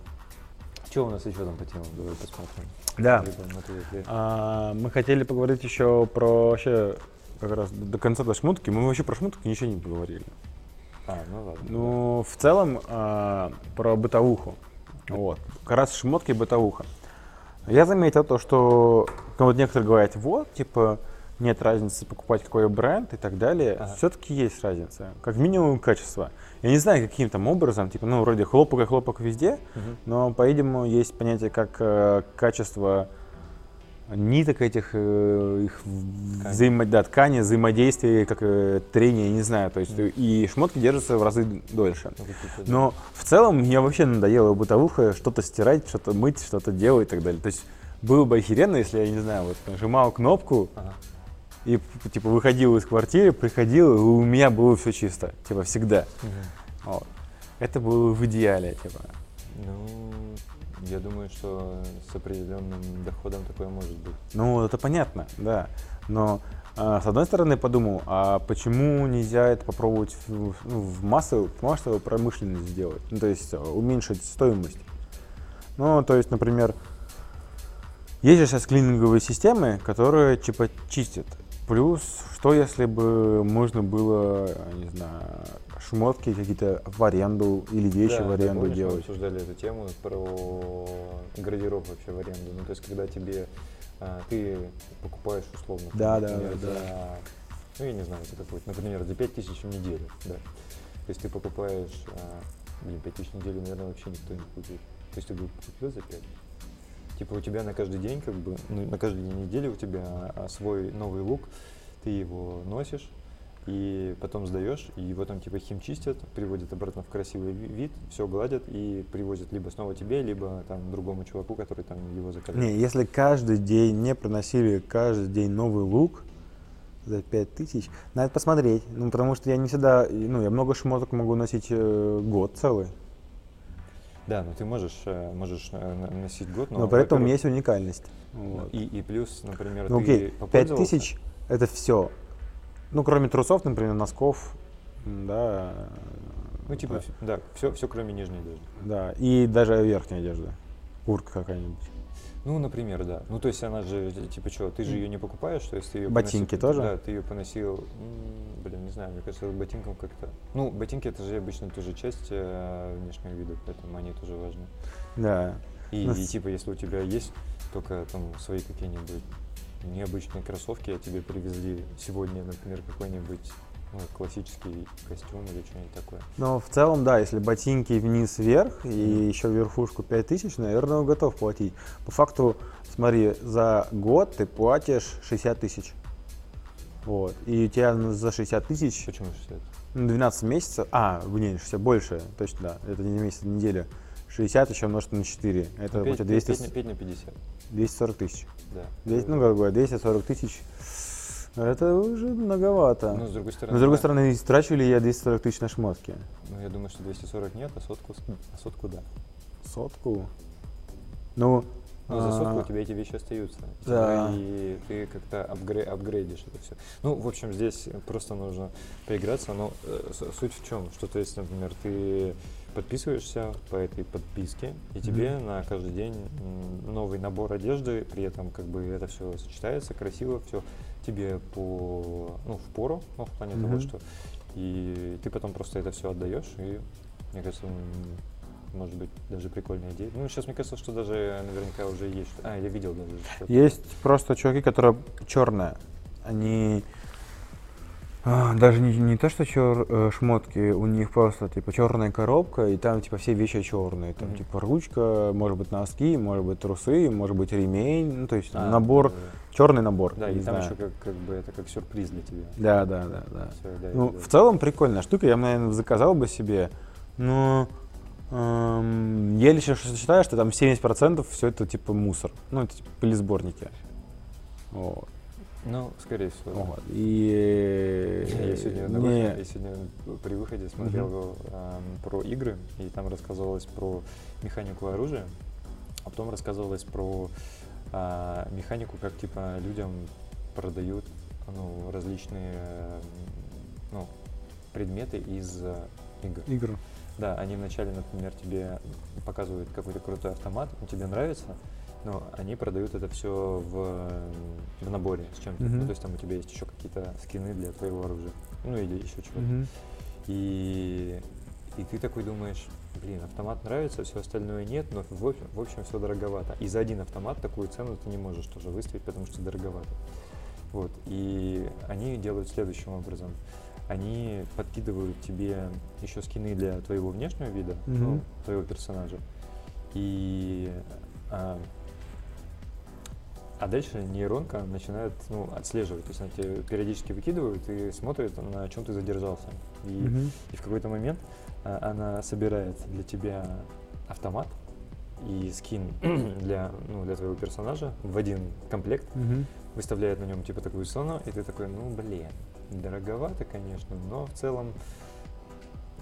Что у нас еще там по темам? Давай посмотрим. Да. На. А, мы хотели поговорить еще про вообще как раз до конца до шмутки. Мы вообще про шмутки ничего не поговорили. А, ну ладно. Ну, в целом, а, про бытовуху. Вот. Как раз шмотки и бытовуха. Я заметил то, что ну, вот некоторые говорят, вот, типа, нет разницы покупать какой бренд и так далее. Ага. Все-таки есть разница. Как минимум качество. Я не знаю, каким там образом, типа, ну, вроде хлопок и хлопок везде, Мгм. но, по-видимому, есть понятие как э, качество ниток этих, э, их Ткани. взаимо, да, ткани, взаимодействия, как э, трение, не знаю. То есть Мгм. и шмотки держатся в разы дольше. Но в целом мне вообще надоело бытовуха, что-то стирать, что-то мыть, что-то делать и так далее. То есть было бы охеренно, если я, не знаю, вот нажимал кнопку Ага. и типа выходил из квартиры, приходил, и у меня было все чисто, типа всегда. Мгм. Вот. Это было в идеале, типа. Ну, я думаю, что с определенным доходом такое может быть. Ну, это понятно, да. Но а, с одной стороны подумал, а почему нельзя это попробовать в, ну, в массовую, в массовую промышленность сделать? Ну, то есть а, уменьшить стоимость. Ну, то есть, например, есть же сейчас клининговые системы, которые типа чистят. Плюс, что если бы можно было, не знаю, шмотки какие-то в аренду или вещи Да, в аренду помнишь, мы делать? обсуждали эту тему про гардероб вообще в аренду. Ну, то есть, когда тебе а, ты покупаешь условно, Да, да, например, да, за, ну, я не знаю, за какой например, за 5000 в неделю, да. То есть ты покупаешь, а, блин, 5000 в неделю, наверное, вообще никто не купит. То есть ты бы купил за 5? Типа у тебя на каждый день, как бы, ну, на каждый день недели у тебя а, свой новый лук, ты его носишь, и потом сдаешь, и его там типа химчистят, приводят обратно в красивый ви- вид, все гладят и привозят либо снова тебе, либо там другому чуваку, который там его заказал. Не, если каждый день мне приносили каждый день новый лук за 5000, надо посмотреть. Ну, потому что я не всегда, ну, я много шмоток могу носить э, год целый. Да, но ты можешь, э, можешь э, носить год, но, Но при этом есть уникальность. Вот. И, и плюс, например, Ну ты окей, пять попользовался- тысяч это все. Ну, кроме трусов, например, носков, да. Ну, типа, да, да, все, все кроме нижней одежды. да, и даже верхняя одежда. Куртка какая-нибудь. Ну, например, да. Ну, то есть она же, э, типа, что, ты же ее не покупаешь, то есть ты ее Ботинки тоже? Да, ты ее поносил, блин, не знаю, мне кажется, ботинком как-то... Ну, ботинки это же обычно тоже часть э, внешнего вида, поэтому они тоже важны. Да. И, Ну, и, типа, если у тебя есть только там свои какие-нибудь необычные кроссовки, а тебе привезли сегодня, например, какой-нибудь ну, классический костюм или что-нибудь такое. Но в целом, да, если ботинки вниз-вверх и еще верхушку 5000, наверное, он готов платить. По факту, смотри, за год ты платишь 60 тысяч. Вот. И у тебя ну, за 60 тысяч Почему 60? ну, 12 месяцев, а, не, 60 больше, точно, да, это не месяц, неделя. 60 еще умножить на 4, это Ну, пять- получается пять- 200, пять на 5 на 50, 240 тысяч. Да. 200, ну, как бы, 240 тысяч, это уже многовато. Ну, с другой стороны, Но с другой да. стороны, истрачу ли я 240 тысяч на шмотки? Ну, я думаю, что 240 нет, а сотку, с- а сотку да. Сотку? Ну, Ну, за сотку а, у тебя эти вещи остаются. Да. И ты как-то апгрей- апгрейдишь это все. Ну, в общем, здесь просто нужно поиграться. Но э, суть в чем? Что то есть, например, ты подписываешься по этой подписке, и тебе на каждый день новый набор одежды, при этом как бы это все сочетается красиво, все тебе по, ну, в пору, ну, в плане того, Мгм. что и ты потом просто это все отдаешь, и мне кажется, может быть, даже прикольная идея. Ну, сейчас мне кажется, что даже наверняка уже есть. А, я видел даже. что-то. Есть просто чуваки, которые черные. Они а, даже не, не то, что чер, э, шмотки, у них просто типа черная коробка, и там типа все вещи черные. Там Мгм. типа ручка, может быть носки, может быть трусы, может быть ремень. Ну, то есть А, набор, да, черный набор. Да, и там знаю. еще как, как бы это как сюрприз для тебя. Да, да, да, да. Всё, да, Ну, да. в целом прикольная штука, я наверное, заказал бы себе, но эм, я лично ш- считаю, что там 70% все это типа мусор, ну, это типа пылесборники. Вот. Ну, скорее всего. да. Вот. И Я сегодня, не- выходе- я сегодня при выходе смотрел эм, про игры, и там рассказывалось про механику оружия, а потом рассказывалось про а, механику, как типа людям продают ну, различные эм, ну, предметы из э, игр. игр. Да, они вначале, например, тебе показывают какой-то крутой автомат, он тебе нравится, но они продают это все в, в наборе с чем-то. Мгм. Ну, то есть там у тебя есть еще какие-то скины для твоего оружия. Ну или еще чего-то. Мгм. И, и ты такой думаешь, блин, автомат нравится, все остальное нет, но в, общем- в общем все дороговато. И за один автомат такую цену ты не можешь тоже выставить, потому что дороговато. Вот. И они делают следующим образом. Они подкидывают тебе еще скины для твоего внешнего вида, ну, Мгм. твоего персонажа. И а, а дальше нейронка начинает ну, отслеживать. То есть она тебе периодически выкидывает и смотрит, на чем ты задержался. И, Мгм. и в какой-то момент а, она собирает для тебя автомат и скин для, ну, для твоего персонажа в один комплект, Мгм. выставляет на нем типа такую цену, и ты такой, ну блин, дороговато, конечно, но в целом,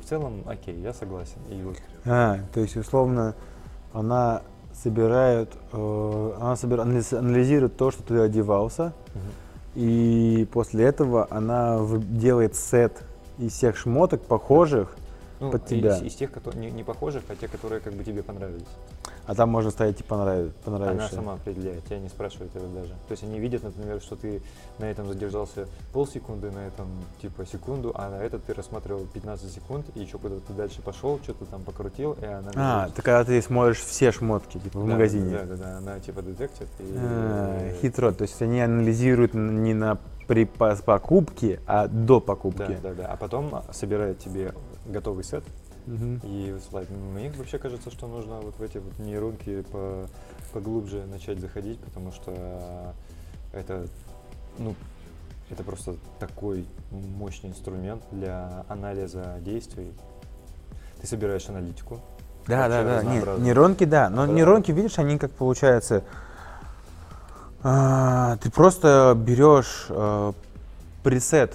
в целом, окей, я согласен. И вот, А, то есть, условно, она собирает, э, она анализ- анализирует то, что ты одевался, и после этого она делает сет из всех шмоток похожих, ну, Под тебя. Из, из тех, которые не, не похожих, а те, которые как бы тебе понравились. А там можно ставить типа понрав... Она сама определяет, тебя не спрашивает это даже. То есть они видят, например, что ты на этом задержался полсекунды, на этом типа секунду, а на этот ты рассматривал 15 секунд, и еще куда-то ты дальше пошел, что-то там покрутил, и она... А, это когда ты смотришь все шмотки, типа, в да, магазине. Да, да, да, она типа детектит. И, А, хитро, то есть они анализируют не на при покупке, а до покупки. Да, да, да. А потом собирает тебе готовый сет Мгм. и. Мне вообще кажется, что нужно вот в эти вот нейронки по, поглубже начать заходить, потому что это, ну, это просто такой мощный инструмент для анализа действий. Ты собираешь аналитику. Да, да, да. Не, нейронки, да. Но Да. нейронки, видишь, они как получается. а, ты просто берешь а, пресет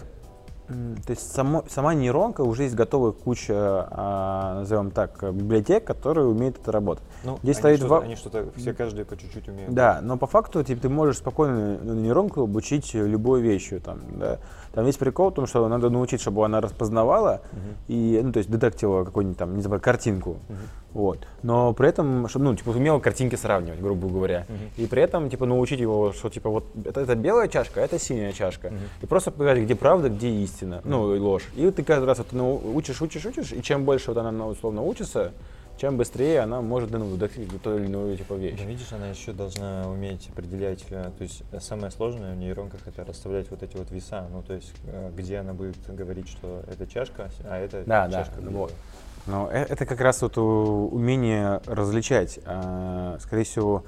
То есть само, сама нейронка уже есть готовая куча, а, назовем так, библиотек, которые умеют это работать. Ну, Здесь они стоит что-то, два- они что-то, все каждый по чуть-чуть умеют. Да, но по факту типа, ты можешь спокойно нейронку обучить любой вещью. Там, да. там весь прикол в том, что надо научить, чтобы она распознавала Мгм. и, ну, то есть детектила какую-нибудь там, не знаю, картинку. Мгм. Вот. Но при этом, чтобы, ну, типа, умел картинки сравнивать, грубо говоря. Мгм. И при этом, типа, научить его, что, типа, вот это, это белая чашка, а это синяя чашка. Мгм. И просто показать, где правда, где истина, ну, и ложь. И ты каждый раз вот, ну, учишь, учишь, учишь, и чем больше вот она, ну, условно, учится, чем быстрее она может, ну, детектить ту или иную, типа, вещь. Да, видишь, она еще должна уметь определять, э, то есть э, самое сложное в нейронках это расставлять вот эти вот веса, ну то есть э, где она будет говорить, что это чашка, а это Да, да, чашка. вот. Но э- это как раз вот умение различать. Скорее всего,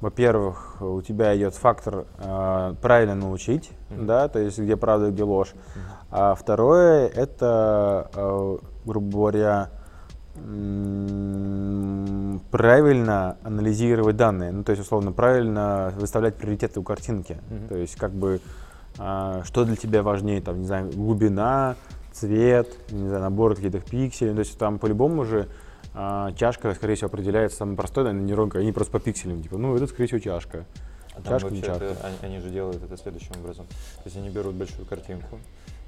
во-первых, у тебя идет фактор правильно научить, Мгм. да, то есть где правда, где ложь. Мгм. А второе это, а, грубо говоря, правильно анализировать данные. Ну, то есть, условно, правильно выставлять приоритеты у картинки. Мгм. То есть, как бы, а, что для тебя важнее, там, не знаю, глубина, цвет, не знаю, набор каких-то пикселей. То есть, там по-любому же а, чашка, скорее всего, определяется самой простой, наверное, нейронкой, они просто по пикселям, типа, ну, это, скорее всего, чашка. А Чашка, не вообще это- чашка. они, они же делают это следующим образом. То есть они берут большую картинку,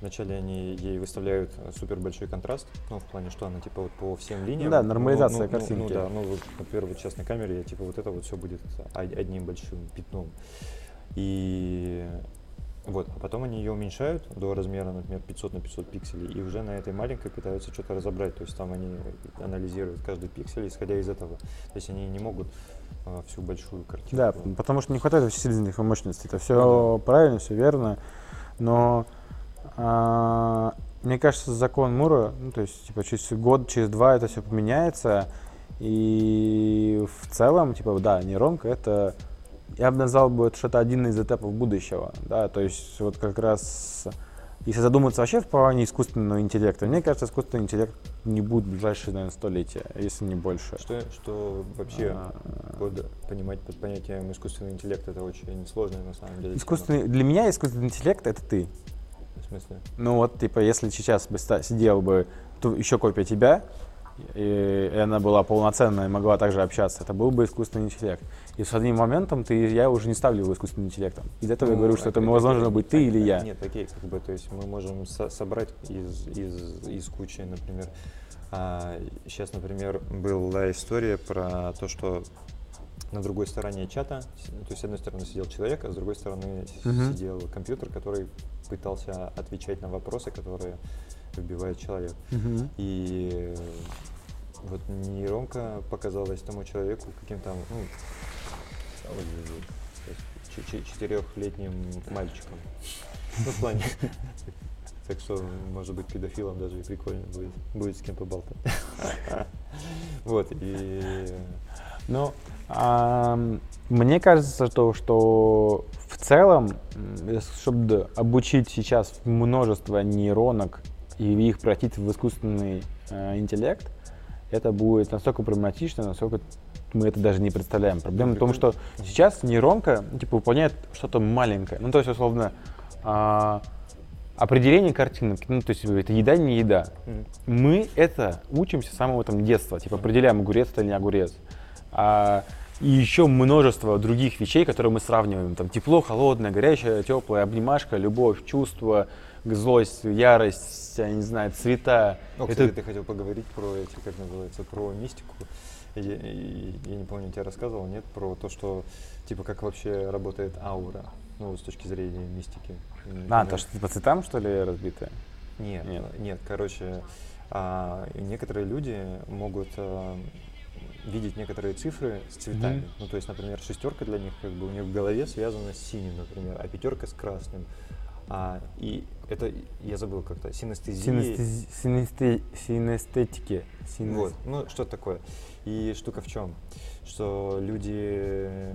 вначале они ей выставляют э, супер большой контраст, ну, в плане, что она типа вот по всем линиям. да, ну, нормализация ну, ну, картинки. Ну, да, ну вот, например, вот сейчас на камере, я, типа вот это вот все будет од- одним большим пятном. И вот, а потом они ее уменьшают до размера, например, 500 на 500 пикселей, и уже на этой маленькой пытаются что-то разобрать. То есть там они анализируют каждый пиксель, исходя из этого. То есть они не могут а, всю большую картинку. Да, потому что не хватает вычислительных мощностей. Это все Ну правильно, все верно. Но мне кажется, закон Мура, ну, то есть, типа, через год, через два это все поменяется. И в целом, типа, да, нейронка это, я бы назвал бы это что-то один из этапов будущего. Да, то есть, вот как раз, если задуматься вообще в плане искусственного интеллекта, мне кажется, искусственный интеллект не будет в ближайшие, наверное, столетия, если не больше. Что, что вообще А, под- понимать под понятием искусственный интеллект это очень сложно на самом деле. Искусственный, для меня искусственный интеллект это ты. В смысле? Ну вот, типа, если сейчас бы сидел бы ту, еще копия тебя, и, и она была полноценная и могла также общаться, это был бы искусственный интеллект. И с одним моментом ты, я уже не ставлю его искусственным интеллектом. Из этого я Ну, говорю, что это возможно быть ты или я. Нет, окей, как бы, то есть мы можем со- собрать из, из, из кучи, например. сейчас, например, была история про то, что на другой стороне чата, то есть с одной стороны сидел человек, а с другой стороны Мгм. сидел компьютер, который пытался отвечать на вопросы, которые вбивает человек. Мгм. И вот нейронка показалась тому человеку каким-то, ну, четырехлетним мальчиком. Ну, в плане. Так что, может быть, педофилом даже и прикольно будет, будет с кем поболтать. Вот, и... Ну, ам, мне кажется, что, что в целом, чтобы обучить сейчас множество нейронок и их превратить в искусственный э, интеллект, это будет настолько проблематично, насколько мы это даже не представляем. Проблема в том, что сейчас нейронка ну, типа выполняет что-то маленькое. Ну, то есть, условно, а, определение картинок, ну, то есть это еда, не еда. Мы это учимся с самого там детства, типа определяем, огурец это не огурец. А, и еще множество других вещей, которые мы сравниваем. Там тепло, холодное, горячее, теплое, обнимашка, любовь, чувство, злость, ярость, я не знаю, цвета. Ну, Это- кстати, ты хотел поговорить про эти, как называется, про мистику. Я, и- я не помню, тебе рассказывал, нет, про то, что, типа, как вообще работает аура, ну, с точки зрения мистики. А, то, что по цветам, что ли, разбитое? Нет, Нет. нет, короче, а, некоторые люди могут а, видеть некоторые цифры с цветами. Мгм. Ну, то есть, например, шестерка для них как бы у них в голове связана с синим, например, а пятерка с красным. А, и это, я забыл как-то, синестезия. Синестези- синесте- Синестетики. Синес- Вот, ну что такое? И штука в чем? Что люди э,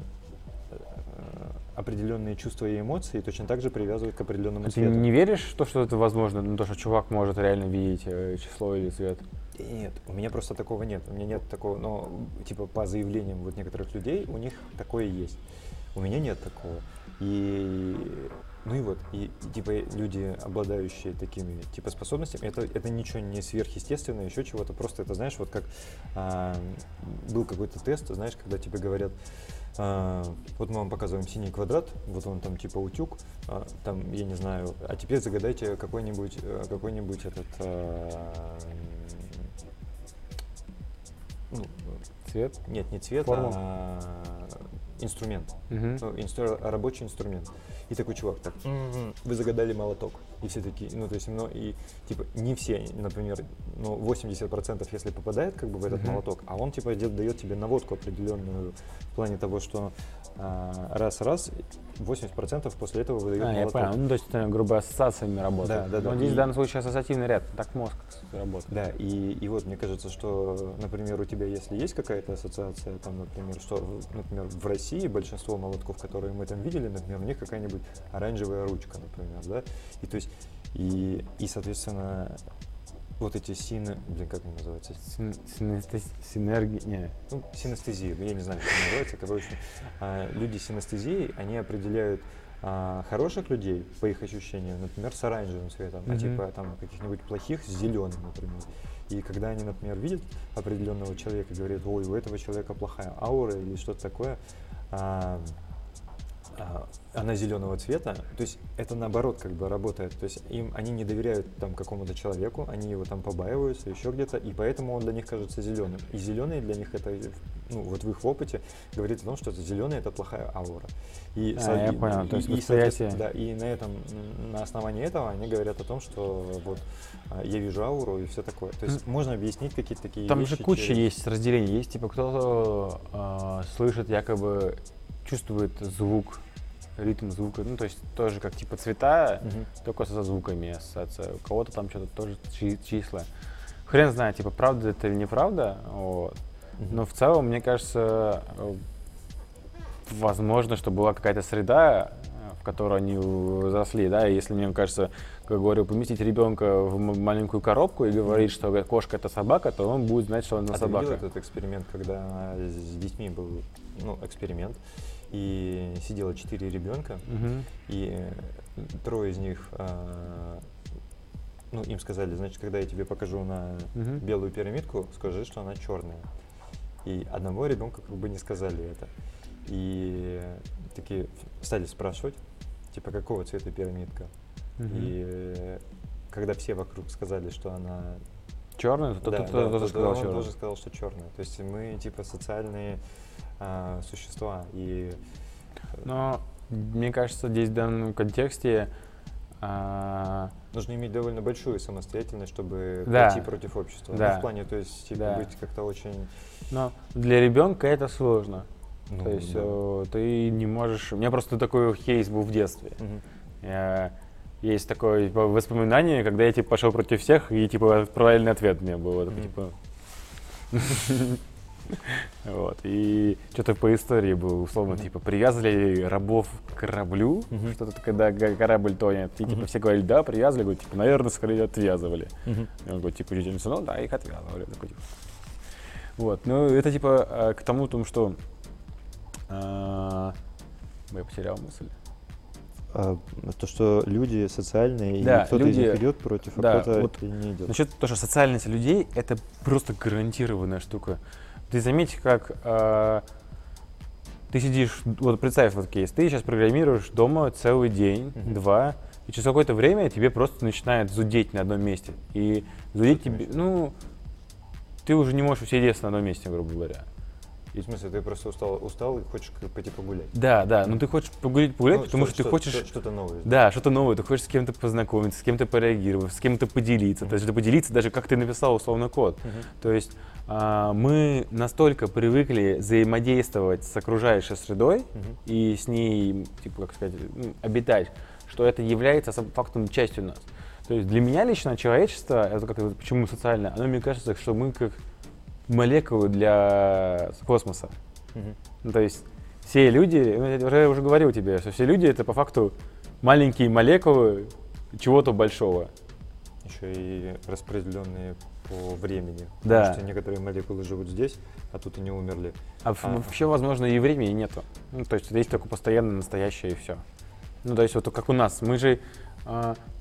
определенные чувства и эмоции точно так же привязывают к определенному А Ты цвету. не веришь, в то, что это возможно, ну, то, что чувак может реально видеть э, число или цвет? Нет, у меня просто такого нет. У меня нет такого, но типа по заявлениям вот некоторых людей у них такое есть. У меня нет такого. И ну и вот, и, типа люди, обладающие такими типа способностями, это, это ничего не сверхъестественное, еще чего-то, просто это, знаешь, вот как а, был какой-то тест, знаешь, когда тебе говорят, а, вот мы вам показываем синий квадрат, вот он там типа утюг, а, там, я не знаю, а теперь загадайте какой-нибудь, э, какой-нибудь этот, а, ну, Цвет? нет, не цвет, Форму? а инструмент, ну, инстру- рабочий инструмент. И такой чувак так, «М-м-м, вы загадали молоток. И все такие, ну, то есть, ну, и, типа, не все, например, ну, 80% если попадает, как бы, в этот Мгм. молоток, а он, типа, дает, дает тебе наводку определенную в плане того, что раз-раз, 80% после этого выдает А, я молоток. понял. Ну, то есть, это, грубо ассоциациями работает. Да, да, да. Но здесь И- в данном случае ассоциативный ряд, так мозг работает. Да, и, и вот мне кажется, что, например, у тебя, если есть какая-то ассоциация, там, например, что, например, в России большинство молотков, которые мы там видели, например, у них какая-нибудь оранжевая ручка, например, да, и то есть, и, и соответственно, вот эти сины, блин, как они называются? Син- синестез- Синергия, не, Ну, синестезия, ну, я не знаю, как это называется, короче, а, люди с синестезией, они определяют а, хороших людей, по их ощущениям, например, с оранжевым цветом, а типа там каких-нибудь плохих с зеленым, например. И когда они, например, видят определенного человека, говорят, ой, у этого человека плохая аура или что-то такое, а, она зеленого цвета, то есть это наоборот как бы работает, то есть им они не доверяют там какому-то человеку, они его там побаиваются еще где-то, и поэтому он для них кажется зеленым. И зеленый для них это, ну вот в их опыте говорит о том, что зеленый это плохая аура. И, А, со- я и- понял, то и- есть и, восприятие. да, и на этом, на основании этого они говорят о том, что вот а, я вижу ауру и все такое. То есть можно объяснить какие-то такие Там вещи же куча через- есть разделений. Есть типа кто-то э, слышит, якобы чувствует звук, ритм звука. Ну, то есть тоже как типа цвета, Мгм. только со звуками ассоциация. У кого-то там что-то тоже чи- числа. Хрен знает, типа, правда это или неправда. Вот. Мгм. Но в целом, мне кажется, э, возможно, что была какая-то среда, э, в которой они взросли, да, и если, мне кажется, как говорю, поместить ребенка в маленькую коробку и говорить, что кошка это собака, то он будет знать, что она А ты видел собака. этот эксперимент, когда с детьми был ну, эксперимент, и сидело четыре ребенка, Мгм. и э, трое из них, а, ну, им сказали, значит, когда я тебе покажу на Мгм. белую пирамидку, скажи, что она черная. И одного ребенка как бы не сказали это. И такие стали спрашивать, типа, какого цвета пирамидка. Мгм. И э, когда все вокруг сказали, что она Черный, то да, да, тоже сказал он тоже сказал, что черная. То есть мы типа социальные а, существа. И э, Но мне кажется, здесь в данном контексте а, нужно иметь довольно большую самостоятельность, чтобы Да. пойти против общества. Да. Ну, в плане, то есть, типа, Да. быть как-то очень. но для ребенка это сложно. ну, То есть да. э, ты не можешь. У меня просто такой кейс был в детстве. Мгм. Я- Есть такое типа, воспоминание, когда я типа пошел против всех, и типа правильный ответ у меня был. Типа. Вот. И что-то по истории было, условно, типа, привязывали рабов к кораблю, что-то когда корабль тонет. И типа все говорили, да, привязывали, говорю, типа, наверное, скорее отвязывали. Он говорит, типа, «Жительница, ну да, их отвязывали. Типа. Вот, ну это типа э, к тому, тому что а, я потерял мысль. А, то, что люди социальные, Да, и кто-то из люди- них идет против, а да, кто-то вот и не идет. Насчет того, что социальность людей это просто гарантированная штука. Ты заметь, как э, ты сидишь, вот представь вот кейс, ты сейчас программируешь дома целый день, Мгм. два, и через какое-то время тебе просто начинает зудеть на одном месте. И зудеть тебе, ну, ты уже не можешь усидеться на одном месте, грубо говоря. В смысле, ты просто устал, устал и хочешь пойти погулять. Да, да, но ты хочешь погулять, погулять, Ну, потому что- что, ты хочешь... что- что-то новое. Да, что-то новое, ты хочешь с кем-то познакомиться, с кем-то пореагировать, с кем-то поделиться, то есть поделиться даже как ты написал условно код. Мгм. То есть а, мы настолько привыкли взаимодействовать с окружающей средой Мгм. и с ней, типа, как сказать, ну, обитать, что это является фактом частью нас. То есть для меня лично человечество, это как почему социальное, оно мне кажется, что мы как молекулы для космоса. Ну, то есть все люди, ну, я уже, уже говорил тебе, что все люди это по факту маленькие молекулы чего-то большого. Еще и распределенные по времени. Да. Потому что некоторые молекулы живут здесь, а тут они умерли. А, А. вообще, возможно, и времени нету. Ну, то есть есть только постоянно настоящее и все. Ну, то есть вот как у нас. Мы же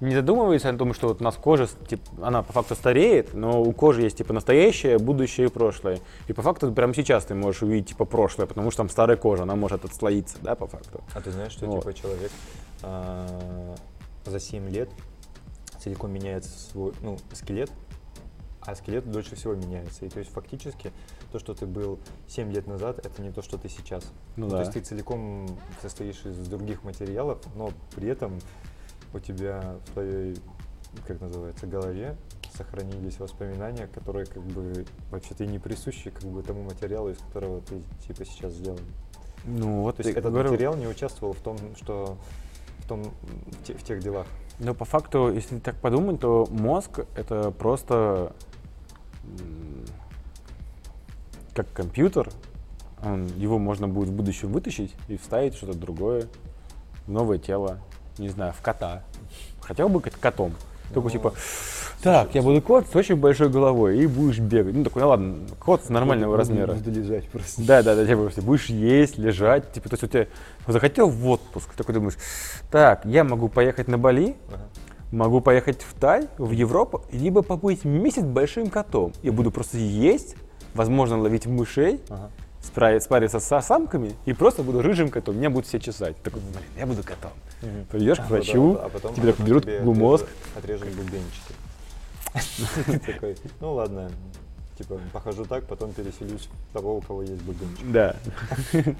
не задумываемся о том, что вот у нас кожа, типа, она по факту стареет, но у кожи есть типа настоящее, будущее и прошлое. И по факту прямо сейчас ты можешь увидеть типа прошлое, потому что там старая кожа, она может отслоиться, да, по факту. А ты знаешь, что Вот. типа человек а, за 7 лет целиком меняется свой, ну, скелет, а скелет дольше всего меняется. И то есть фактически то, что ты был 7 лет назад, это не то, что ты сейчас. Ну То да. есть ты целиком состоишь из других материалов, но при этом у тебя в твоей, как называется, голове сохранились воспоминания, которые как бы вообще-то и не присущи как бы тому материалу, из которого ты типа сейчас сделан. Ну вот То есть этот говорю, материал не участвовал в том, что в том в те- в тех делах. Но по факту, если так подумать, то мозг это просто как компьютер. Он- его можно будет в будущем вытащить и вставить что-то другое, в новое тело, не знаю, в кота. Хотел бы быть котом. Только Ну, типа, так, я буду кот с очень большой головой и будешь бегать. Ну такой, ну ладно, кот нормального размера. Буду лежать просто. Да, да, да, типа, будешь есть, лежать, типа, то есть у тебя захотел в отпуск, такой думаешь, так, я могу поехать на Бали, Ага. могу поехать в Тай, в Европу, либо побыть месяц большим котом. Я буду просто есть, возможно, ловить мышей, Ага. Спариться с самками и просто буду рыжим котом, меня будут все чесать. Такой, блин, я буду котом. Мгм. Придешь к А врачу, а потом- тебе а потом берут тебе мозг. Отрежут бубенчики. Такой, ну ладно, типа похожу так, потом переселюсь в того, у кого есть бубенчик. Да.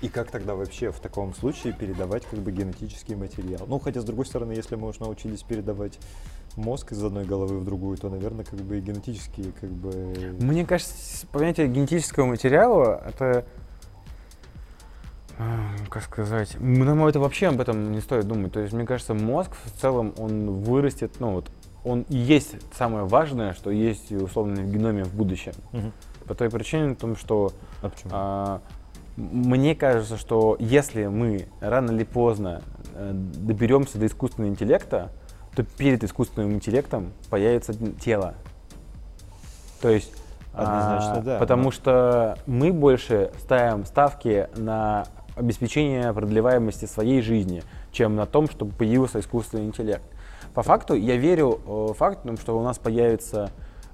И как тогда вообще в таком случае передавать как бы генетический материал? Ну, хотя, с другой стороны, если мы уж научились передавать мозг из одной головы в другую, то, наверное, как бы и генетические, как бы... Мне кажется, понятие генетического материала это а, как сказать, нам это вообще об этом не стоит думать. То есть, мне кажется, мозг в целом, он вырастет, ну вот, он и есть самое важное, что есть условно в геноме в будущем. Мгм. По той причине, том, что А почему? а, мне кажется, что если мы рано или поздно э, доберемся до искусственного интеллекта, то перед искусственным интеллектом появится тело. То есть, Однозначно, а, да, потому но- что мы больше ставим ставки на обеспечение продлеваемости своей жизни, чем на том, чтобы появился искусственный интеллект. По факту я верю э, факту, что у нас появится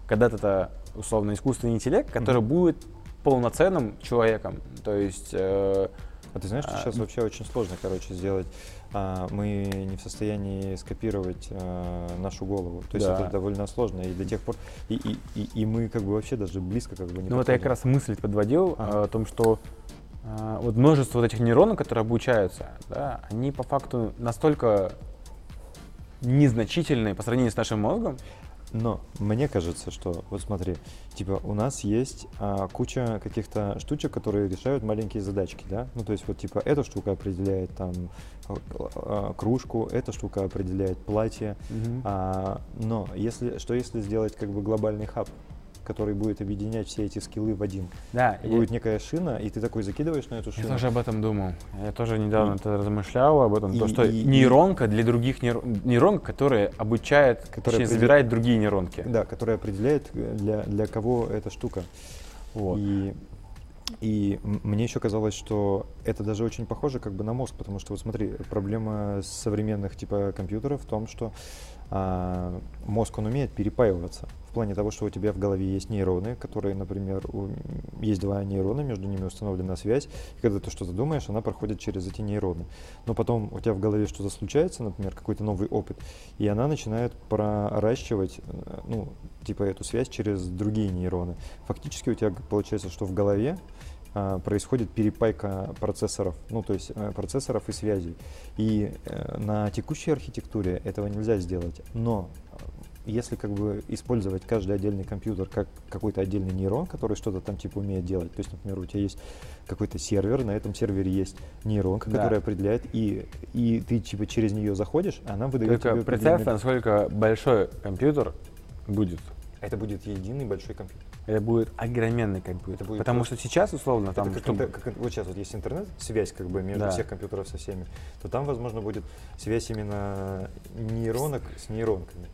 когда-то условно искусственный интеллект, который будет полноценным человеком. То есть э, А ты знаешь, что а, сейчас м. вообще очень сложно, короче, сделать. А, мы не в состоянии скопировать а, нашу голову. То есть Да. это довольно сложно. И до тех пор. И, и, и, и мы как бы вообще даже близко как бы не Ну вот я как раз мысль подводил Ага. э, о том, что вот множество вот этих нейронов, которые обучаются, да, они по факту настолько незначительные по сравнению с нашим мозгом. Но мне кажется, что вот смотри, типа у нас есть а, куча каких-то штучек, которые решают маленькие задачки, да? Ну то есть вот типа эта штука определяет там а, кружку, эта штука определяет платье. А, но если что если сделать как бы глобальный хаб, который будет объединять все эти скиллы в один? Да, И я, будет некая шина, и ты такой закидываешь на эту я шину. тоже об этом думал. Я тоже недавно это размышлял об этом. то, И- что и- и- нейронка для других нейрон, нейронка, которая обучает, Которая точнее, определ- забирает другие нейронки. Да, которая определяет э, для, для кого эта штука. Вот. И, и мне еще казалось, что это даже очень похоже как бы на мозг, потому что вот смотри, проблема современных типа компьютеров в том, что а, мозг он умеет перепаиваться плане того, что у тебя в голове есть нейроны, которые, например, у- есть два нейрона, между ними установлена связь, и когда ты что-то думаешь, она проходит через эти нейроны. Но потом у тебя в голове что-то случается, например, какой-то новый опыт, и она начинает проращивать, э, ну, типа эту связь через другие нейроны. Фактически у тебя получается, что в голове а, происходит перепайка процессоров, ну то есть э, процессоров и связей. И э, на текущей архитектуре этого нельзя сделать. Но э, если как бы использовать каждый отдельный компьютер как какой-то отдельный нейрон, который что-то там типа умеет делать, то есть, например, у тебя есть какой-то сервер, на этом сервере есть нейронка, Да. которая определяет, и, и ты типа через нее заходишь, она выдает Только тебе представь, определенный- насколько большой компьютер будет. Это будет единый большой компьютер. Это будет огроменный компьютер. Это будет Потому просто- что сейчас, условно, там, это как, чтобы- как вот сейчас вот есть интернет, связь как бы между Да. всех компьютеров со всеми, то там, возможно, будет связь именно нейронок с нейронками.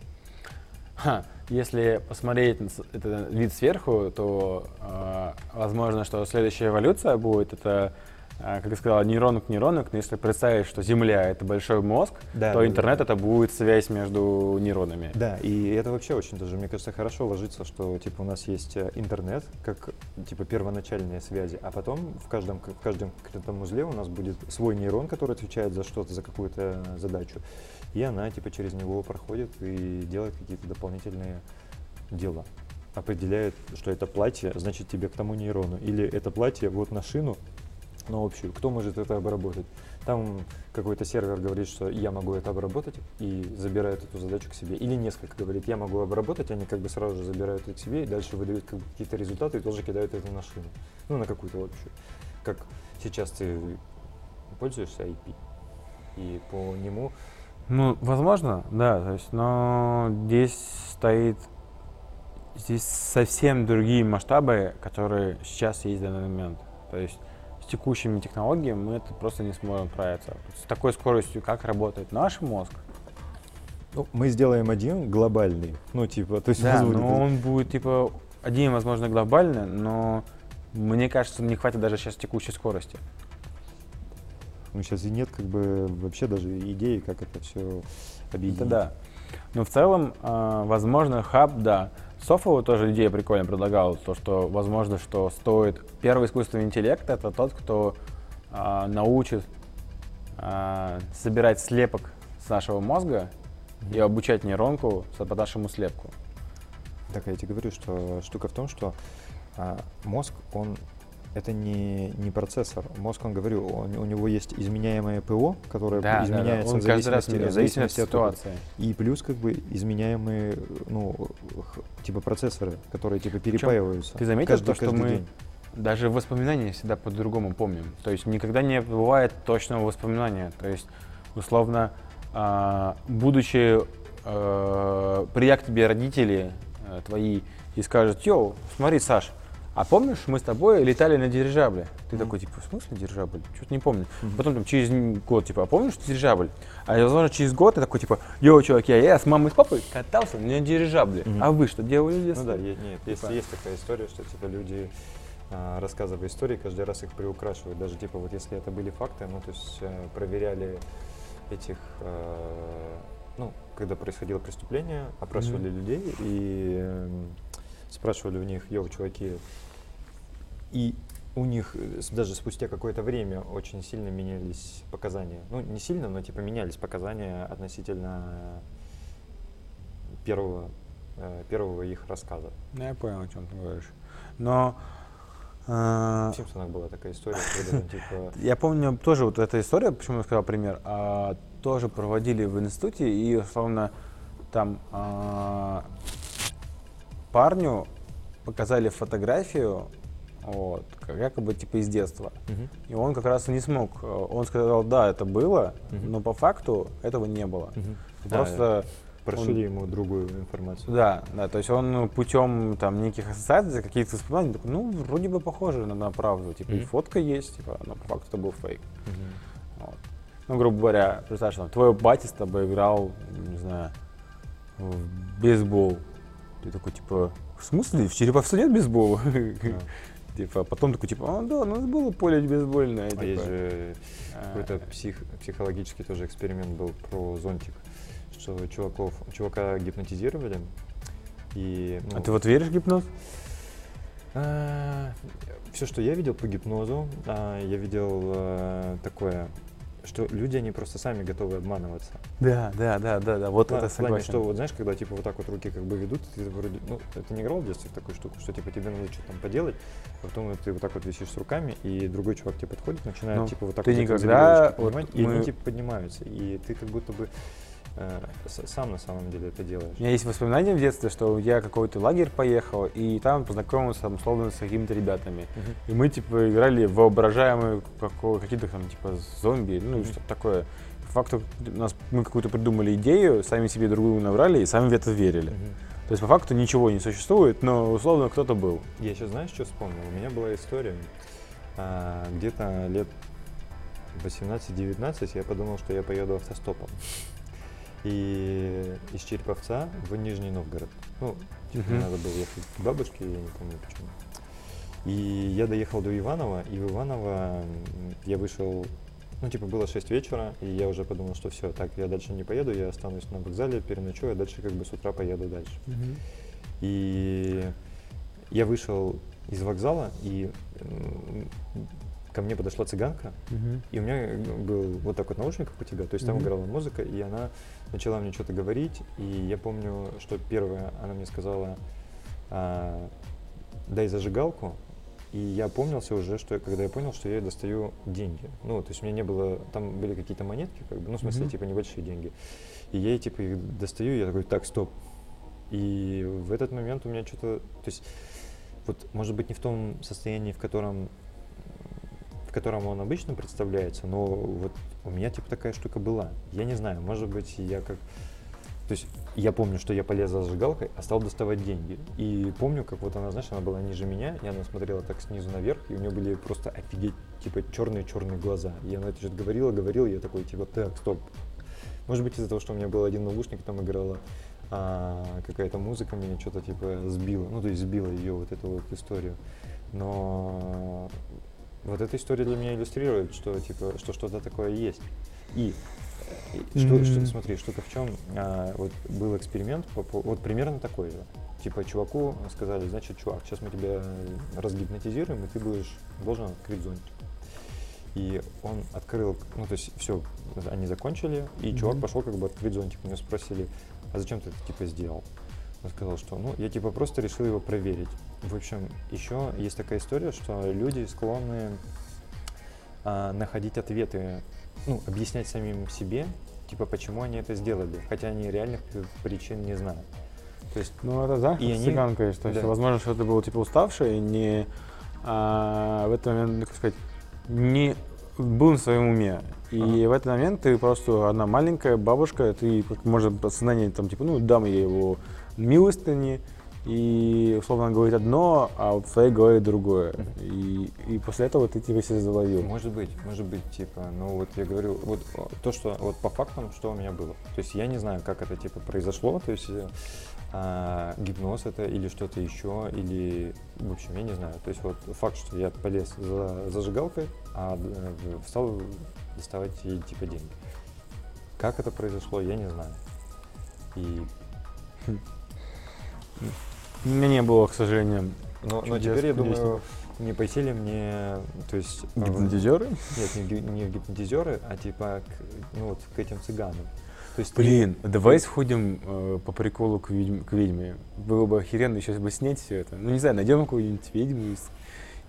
Если посмотреть на этот вид сверху, то э, возможно, что следующая эволюция будет это, э, как я сказал, нейрон к нейрону. Но если представить, что Земля это большой мозг, Да, то да, интернет да. это будет связь между нейронами. Да, и это вообще очень даже, мне кажется, хорошо ложится, что типа у нас есть э, интернет, как типа первоначальные связи, а потом в каждом, в каждом конкретном узле у нас будет свой нейрон, который отвечает за что-то, за какую-то задачу, и она типа через него проходит и делает какие-то дополнительные дела. Определяет, что это платье, значит тебе к тому нейрону, или это платье вот на шину, на общую. Кто может это обработать? Там какой-то сервер говорит, что я могу это обработать и забирает эту задачу к себе. Или несколько говорит, я могу обработать, они как бы сразу же забирают это к себе и дальше выдают какие-то результаты и тоже кидают это на шину. Ну, на какую-то общую. Как сейчас ты пользуешься IP, и по нему Ну, возможно, да, то есть, но здесь стоит, здесь совсем другие масштабы, которые сейчас есть в данный момент. То есть с текущими технологиями мы это просто не сможем справиться. С такой скоростью, как работает наш мозг, ну, мы сделаем один глобальный, ну, типа, то есть да, позволит- но он будет, типа, один, возможно, глобальный, но мне кажется, не хватит даже сейчас текущей скорости. Ну, сейчас и нет как бы вообще даже идеи, как это все объединить. Это да. Но в целом, а, возможно, хаб, да. Софову тоже идея прикольно предлагал, то, что возможно, что стоит... Первый искусственный интеллект — это тот, кто а, научит а, собирать слепок с нашего мозга и обучать нейронку по нашему слепку. Так я тебе говорю, что штука в том, что а, мозг, он это не, не процессор. Мозг, он говорю, он- у него есть изменяемое ПО, которое Да, да, да. изменяется Он в раз зависимости, меняет, в зависимости от ситуации. И плюс как бы изменяемые, ну, типа процессоры, которые типа перепаиваются. Ты заметил каждый, то, что мы день. даже воспоминания всегда по-другому помним. То есть никогда не бывает точного воспоминания. То есть, условно, а, будучи, э, прият к тебе родители э, твои и скажут, йоу, смотри, Саш, а помнишь, мы с тобой летали на дирижабле? Ты Мгм. такой, типа, в смысле дирижабль? Что-то не помню. Мгм. Потом там через год, типа, а помнишь дирижабль? А возможно, через год ты такой, типа, йоу, чуваки, а я с мамой и с папой катался на дирижабле. Мгм. А вы что делали в Ну да, нет, есть, Типа. есть такая история, что типа люди а, рассказывая истории, каждый раз их приукрашивают. Даже типа вот если это были факты, ну то есть э, проверяли этих, э, ну, когда происходило преступление, опрашивали людей и эм, спрашивали у них, йоу, чуваки, и у них э, даже спустя какое-то время очень сильно менялись показания. Ну, не сильно, но типа менялись показания относительно первого, э, первого их рассказа. Ну, я понял, о чем ты говоришь. Но э, В Симпсонах была такая история, когда типа... я помню тоже вот эта история, почему я сказал пример, а, тоже проводили в институте, и условно там а, парню показали фотографию, вот, якобы типа из детства. Мгм. И он как раз и не смог. э, Он сказал, да, это было, Мгм. но по факту этого не было. Мгм. Просто Прошили ему другую информацию. Да, да, то есть он путем там неких ассоциаций, каких-то воспоминаний, такой, ну, вроде бы похоже на, на правду, типа, и Мгм. фотка есть, типа, но по факту это был фейк. Мгм. Вот. Ну, грубо говоря, представь, что там, твой батя с тобой играл, не знаю, в бейсбол. Ты такой, типа, в смысле, в Череповце нет бейсбола? Типа, потом такой, типа, а, да, у нас было поле бейсбольное. А типа. есть же А, какой-то псих, психологический тоже эксперимент был про зонтик, что чуваков, чувака гипнотизировали, и... А ты вот веришь в гипноз? все, что я видел по гипнозу, а, я видел э, такое, что люди, они просто сами готовы обманываться. Да, да, да, да, да, вот Пла- это в плане, согласен. что вот знаешь, когда типа вот так вот руки как бы ведут, ты вроде, ну, ты не играл в детстве в такую штуку, что типа тебе надо что-то там поделать, а потом ты вот так вот висишь с руками, и другой чувак тебе подходит, начинает Ну, типа вот так ты вот никогда веревочку вот поднимать, и мы- они типа поднимаются, и ты как будто бы сам на самом деле это делаешь. У меня есть воспоминания в детстве, что я какой-то лагерь поехал, и там познакомился там, условно с какими-то ребятами. Мгм. И мы типа играли в воображаемые какие-то там типа зомби, ну Мгм. что-то такое. По факту у нас, мы какую-то придумали идею, сами себе другую набрали и сами в это верили. Мгм. То есть по факту ничего не существует, но условно кто-то был. Я сейчас знаешь, что вспомнил? У меня была история, а, где-то лет 18-19 я подумал, что я поеду автостопом. И из Череповца в Нижний Новгород. Ну, типа, Мгм. надо было ехать к бабушке, я не помню почему. И я доехал до Иванова, и в Иваново я вышел, ну, типа, было 6 вечера, и я уже подумал, что все, так, я дальше не поеду, я останусь на вокзале, переночую, а дальше как бы с утра поеду дальше. И я вышел из вокзала, и ко мне подошла цыганка, и у меня был вот так вот наушник, как у тебя, то есть там Мгм. играла музыка, и она начала мне что-то говорить, и я помню, что первое, она мне сказала, а, дай зажигалку, и я помнился уже, что когда я понял, что я ей достаю деньги. Ну, то есть у меня не было, там были какие-то монетки, как бы, ну, в смысле, Мгм. типа, небольшие деньги. И я ей, типа, их достаю, и я такой, так, стоп. И в этот момент у меня что-то, то есть, вот, может быть, не в том состоянии, в котором в котором он обычно представляется, но вот у меня типа такая штука была. Я не знаю, может быть, я как... То есть я помню, что я полез за зажигалкой, а стал доставать деньги. И помню, как вот она, знаешь, она была ниже меня, и она смотрела так снизу наверх, и у нее были просто офигеть, типа, черные-черные глаза. И она что-то говорила, говорила, и я такой, типа, так, стоп. Может быть, из-за того, что у меня был один наушник, там играла а, какая-то музыка, меня что-то, типа, сбила. Ну, то есть сбила ее вот эту вот историю. Но вот эта история для меня иллюстрирует, что типа, что что-то такое есть. И, и что, что, М. смотри, штука в чем, а, вот был эксперимент, по- по- вот примерно такой же. Типа чуваку сказали, значит, чувак, сейчас мы тебя разгипнотизируем, и ты будешь должен открыть зонтик. И он открыл, ну то есть все, они закончили, и чувак Мгм. пошел как бы открыть зонтик. У него спросили, а зачем ты это типа сделал? Он сказал, что ну я типа просто решил его проверить. В общем, еще есть такая история, что люди склонны а, находить ответы, ну, объяснять самим себе, типа, почему они это сделали, хотя они реальных причин не знают. То есть, Ну, это да, И с они- цыганкой. То есть, да. возможно, что ты был типа уставший, не а, в этот момент, как сказать, не был на своем уме. И Ага. в этот момент ты просто одна маленькая бабушка, ты, как может, подсознание там, типа, ну, дам я его милостыни, и, условно, говорит одно, а в твоей голове другое. И, и после этого ты типа себя заловил. может быть, может быть, типа, ну вот я говорю, вот о, то, что, вот по фактам, что у меня было. То есть я не знаю, как это, типа, произошло, то есть э, а, гипноз это или что-то еще, или, в общем, я не знаю. То есть вот факт, что я полез за зажигалкой, а э, стал доставать ей, типа, деньги. Как это произошло, я не знаю. И У меня не было, к сожалению, Но, но теперь я думаю, не пойти ли мне, то есть... э, гипнотизеры. Нет, не, не гипнотизеры, а типа к, ну, вот, к этим цыганам. То есть ты- Блин, давай сходим э, по приколу к, ведьм- к ведьме. Было бы охеренно сейчас бы снять все это. Ну, не знаю, найдем какую-нибудь ведьму и, с-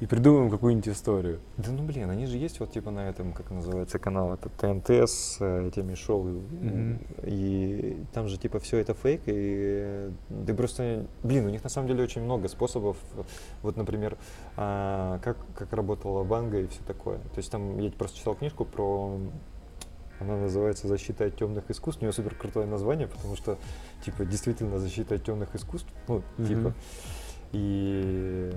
и придумаем какую-нибудь историю. Да ну блин, они же есть вот типа на этом, как называется канал, это ТНТ с этими шоу. Мгм. И там же типа все это фейк, и э, ты просто, блин, у них на самом деле очень много способов. Вот, например, а, как, как работала Ванга и все такое. То есть там я просто читал книжку про она называется «Защита от темных искусств». У нее супер крутое название, потому что, типа, действительно защита от темных искусств. Ну, Мгм. типа. И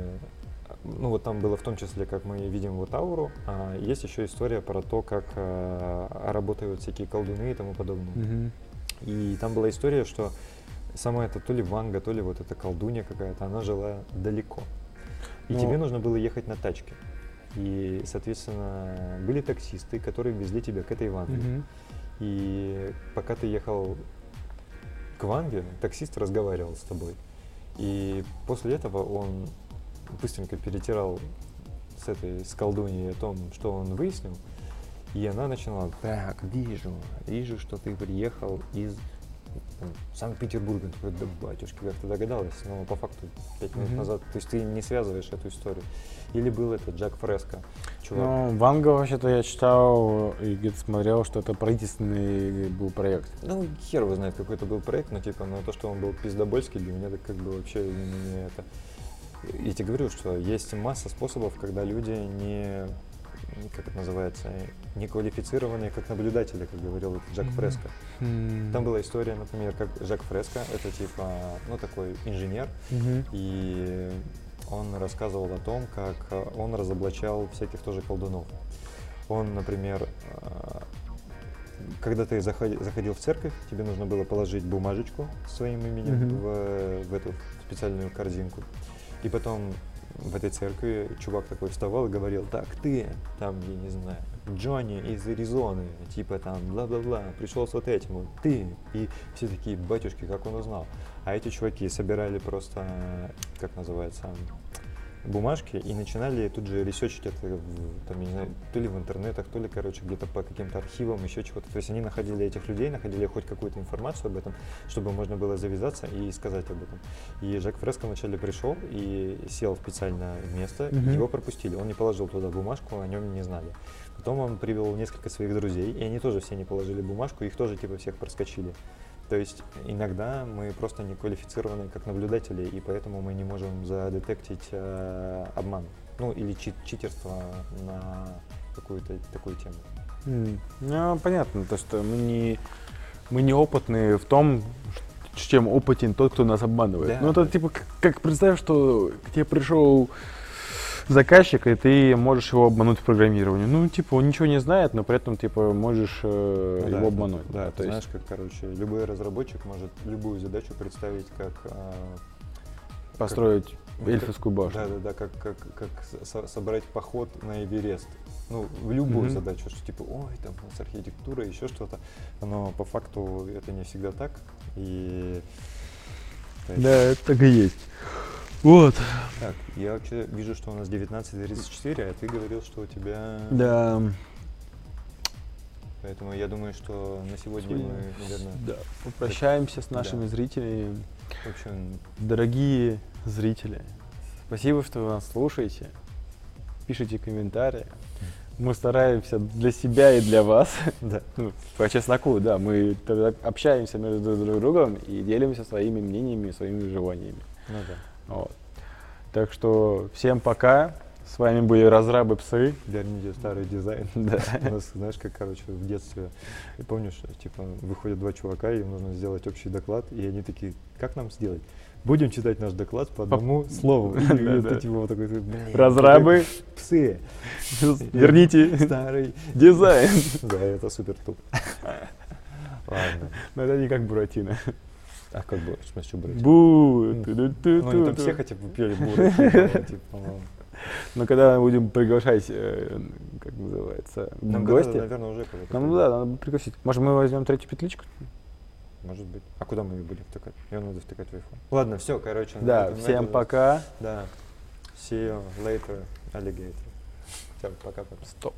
ну вот там было в том числе, как мы видим вот ауру, а есть еще история про то, как а, работают всякие колдуны и тому подобное. И там была история, что сама эта то ли Ванга, то ли вот эта колдунья какая-то, она жила далеко. И Ну- тебе нужно было ехать на тачке. И, соответственно, были таксисты, которые везли тебя к этой Ванге. Мгм. И пока ты ехал к Ванге, таксист разговаривал с тобой. И после этого он быстренько перетирал с этой с колдуньей о том, что он выяснил. И она начинала, так, вижу, вижу, что ты приехал из Санкт-Петербурга. Такой, да батюшки, как ты догадалась? Но по факту пять минут Мгм. назад, то есть ты не связываешь эту историю. Или был этот Джак Фреско, чувак. Ну, Ванга вообще-то я читал и где-то смотрел, что это правительственный был проект. Ну, хер его знает, какой это был проект, но типа, но то, что он был пиздобольский, для меня это как бы вообще не это. Я тебе говорю, что есть масса способов, когда люди не, как это называется, не квалифицированные как наблюдатели, как говорил Мгм. Фреско. М. Там была история, например, как Жак Фреско, это типа, ну, такой инженер, Мгм. и он рассказывал о том, как он разоблачал всяких тоже колдунов. Он, например, э, когда ты заходи- заходил в церковь, тебе нужно было положить бумажечку с своим именем Мгм. в, в эту специальную корзинку. И потом в этой церкви чувак такой вставал и говорил, так, ты, там, я не знаю, Джонни из Аризоны, типа там, бла-бла-бла, пришел с вот этим, вот, ты. И все такие, батюшки, как он узнал. А эти чуваки собирали просто, как называется, бумажки и начинали тут же ресечить это, там, я не знаю, то ли в интернетах, то ли, короче, где-то по каким-то архивам, еще чего-то. То есть они находили этих людей, находили хоть какую-то информацию об этом, чтобы можно было завязаться и сказать об этом. И Жак Фреско вначале пришел и сел в специальное место, Мгм. его пропустили. Он не положил туда бумажку, о нем не знали. Потом он привел несколько своих друзей, и они тоже все не положили бумажку, их тоже типа всех проскочили. То есть иногда мы просто не квалифицированы как наблюдатели, и поэтому мы не можем задетектить э, обман, ну или чит- читерство на какую-то такую тему. М, Ну, понятно, то, что мы не, мы не опытные в том, чем опытен тот, кто нас обманывает. Да. Ну, это типа, как, как представь, что к тебе пришел заказчик, и ты можешь его обмануть в программировании. Ну, типа, он ничего не знает, но при этом, типа, можешь э, Ну да, его обмануть. Да, то ты есть, знаешь, как, короче, любой разработчик может любую задачу представить как э, построить как- эльфовскую башню. Да, да, да, как, как, как со- собрать поход на Эверест. Ну, в любую Мгм. задачу, что типа, ой, там с архитектурой, еще что-то. Но по факту это не всегда так. И Да, это так и есть. Вот. Так, я вообще вижу, что у нас 19.34, а ты говорил, что у тебя... Да. Поэтому я думаю, что на сегодня мы, наверное, Да. Попрощаемся с Да. нашими зрителями. в общем, Дорогие зрители, спасибо, что вы нас слушаете. Пишите комментарии. Мы стараемся для себя и для вас. да. Ну, по чесноку, да, мы общаемся между друг другом и делимся своими мнениями, своими желаниями. Ну да. Вот. Так что всем пока. С вами были разрабы псы. Верните старый дизайн. Да. У нас, знаешь, как, короче, в детстве, помню, что, типа, выходят два чувака, и им нужно сделать общий доклад, и они такие, как нам сделать? Будем читать наш доклад по одному слову. И типа, такой, блин, Разрабы, псы. верните Старый. дизайн. Да, это супер туп. Ладно. Но это не как Буратино. А как бы, в смысле, что брать? Бу. Ну, ту-ду-ту-ту-ту. они там все хотя бы пели буры. типа. Но когда мы будем приглашать, э, как называется, Нам гости, наверное, уже нам ну да, надо пригласить. Может, мы возьмем третью петличку? Может быть. А куда мы ее будем втыкать? Ее надо втыкать в iPhone. Ладно, все, короче. Да, всем пока. Да. See you later, alligator. Всем пока-пока. Стоп.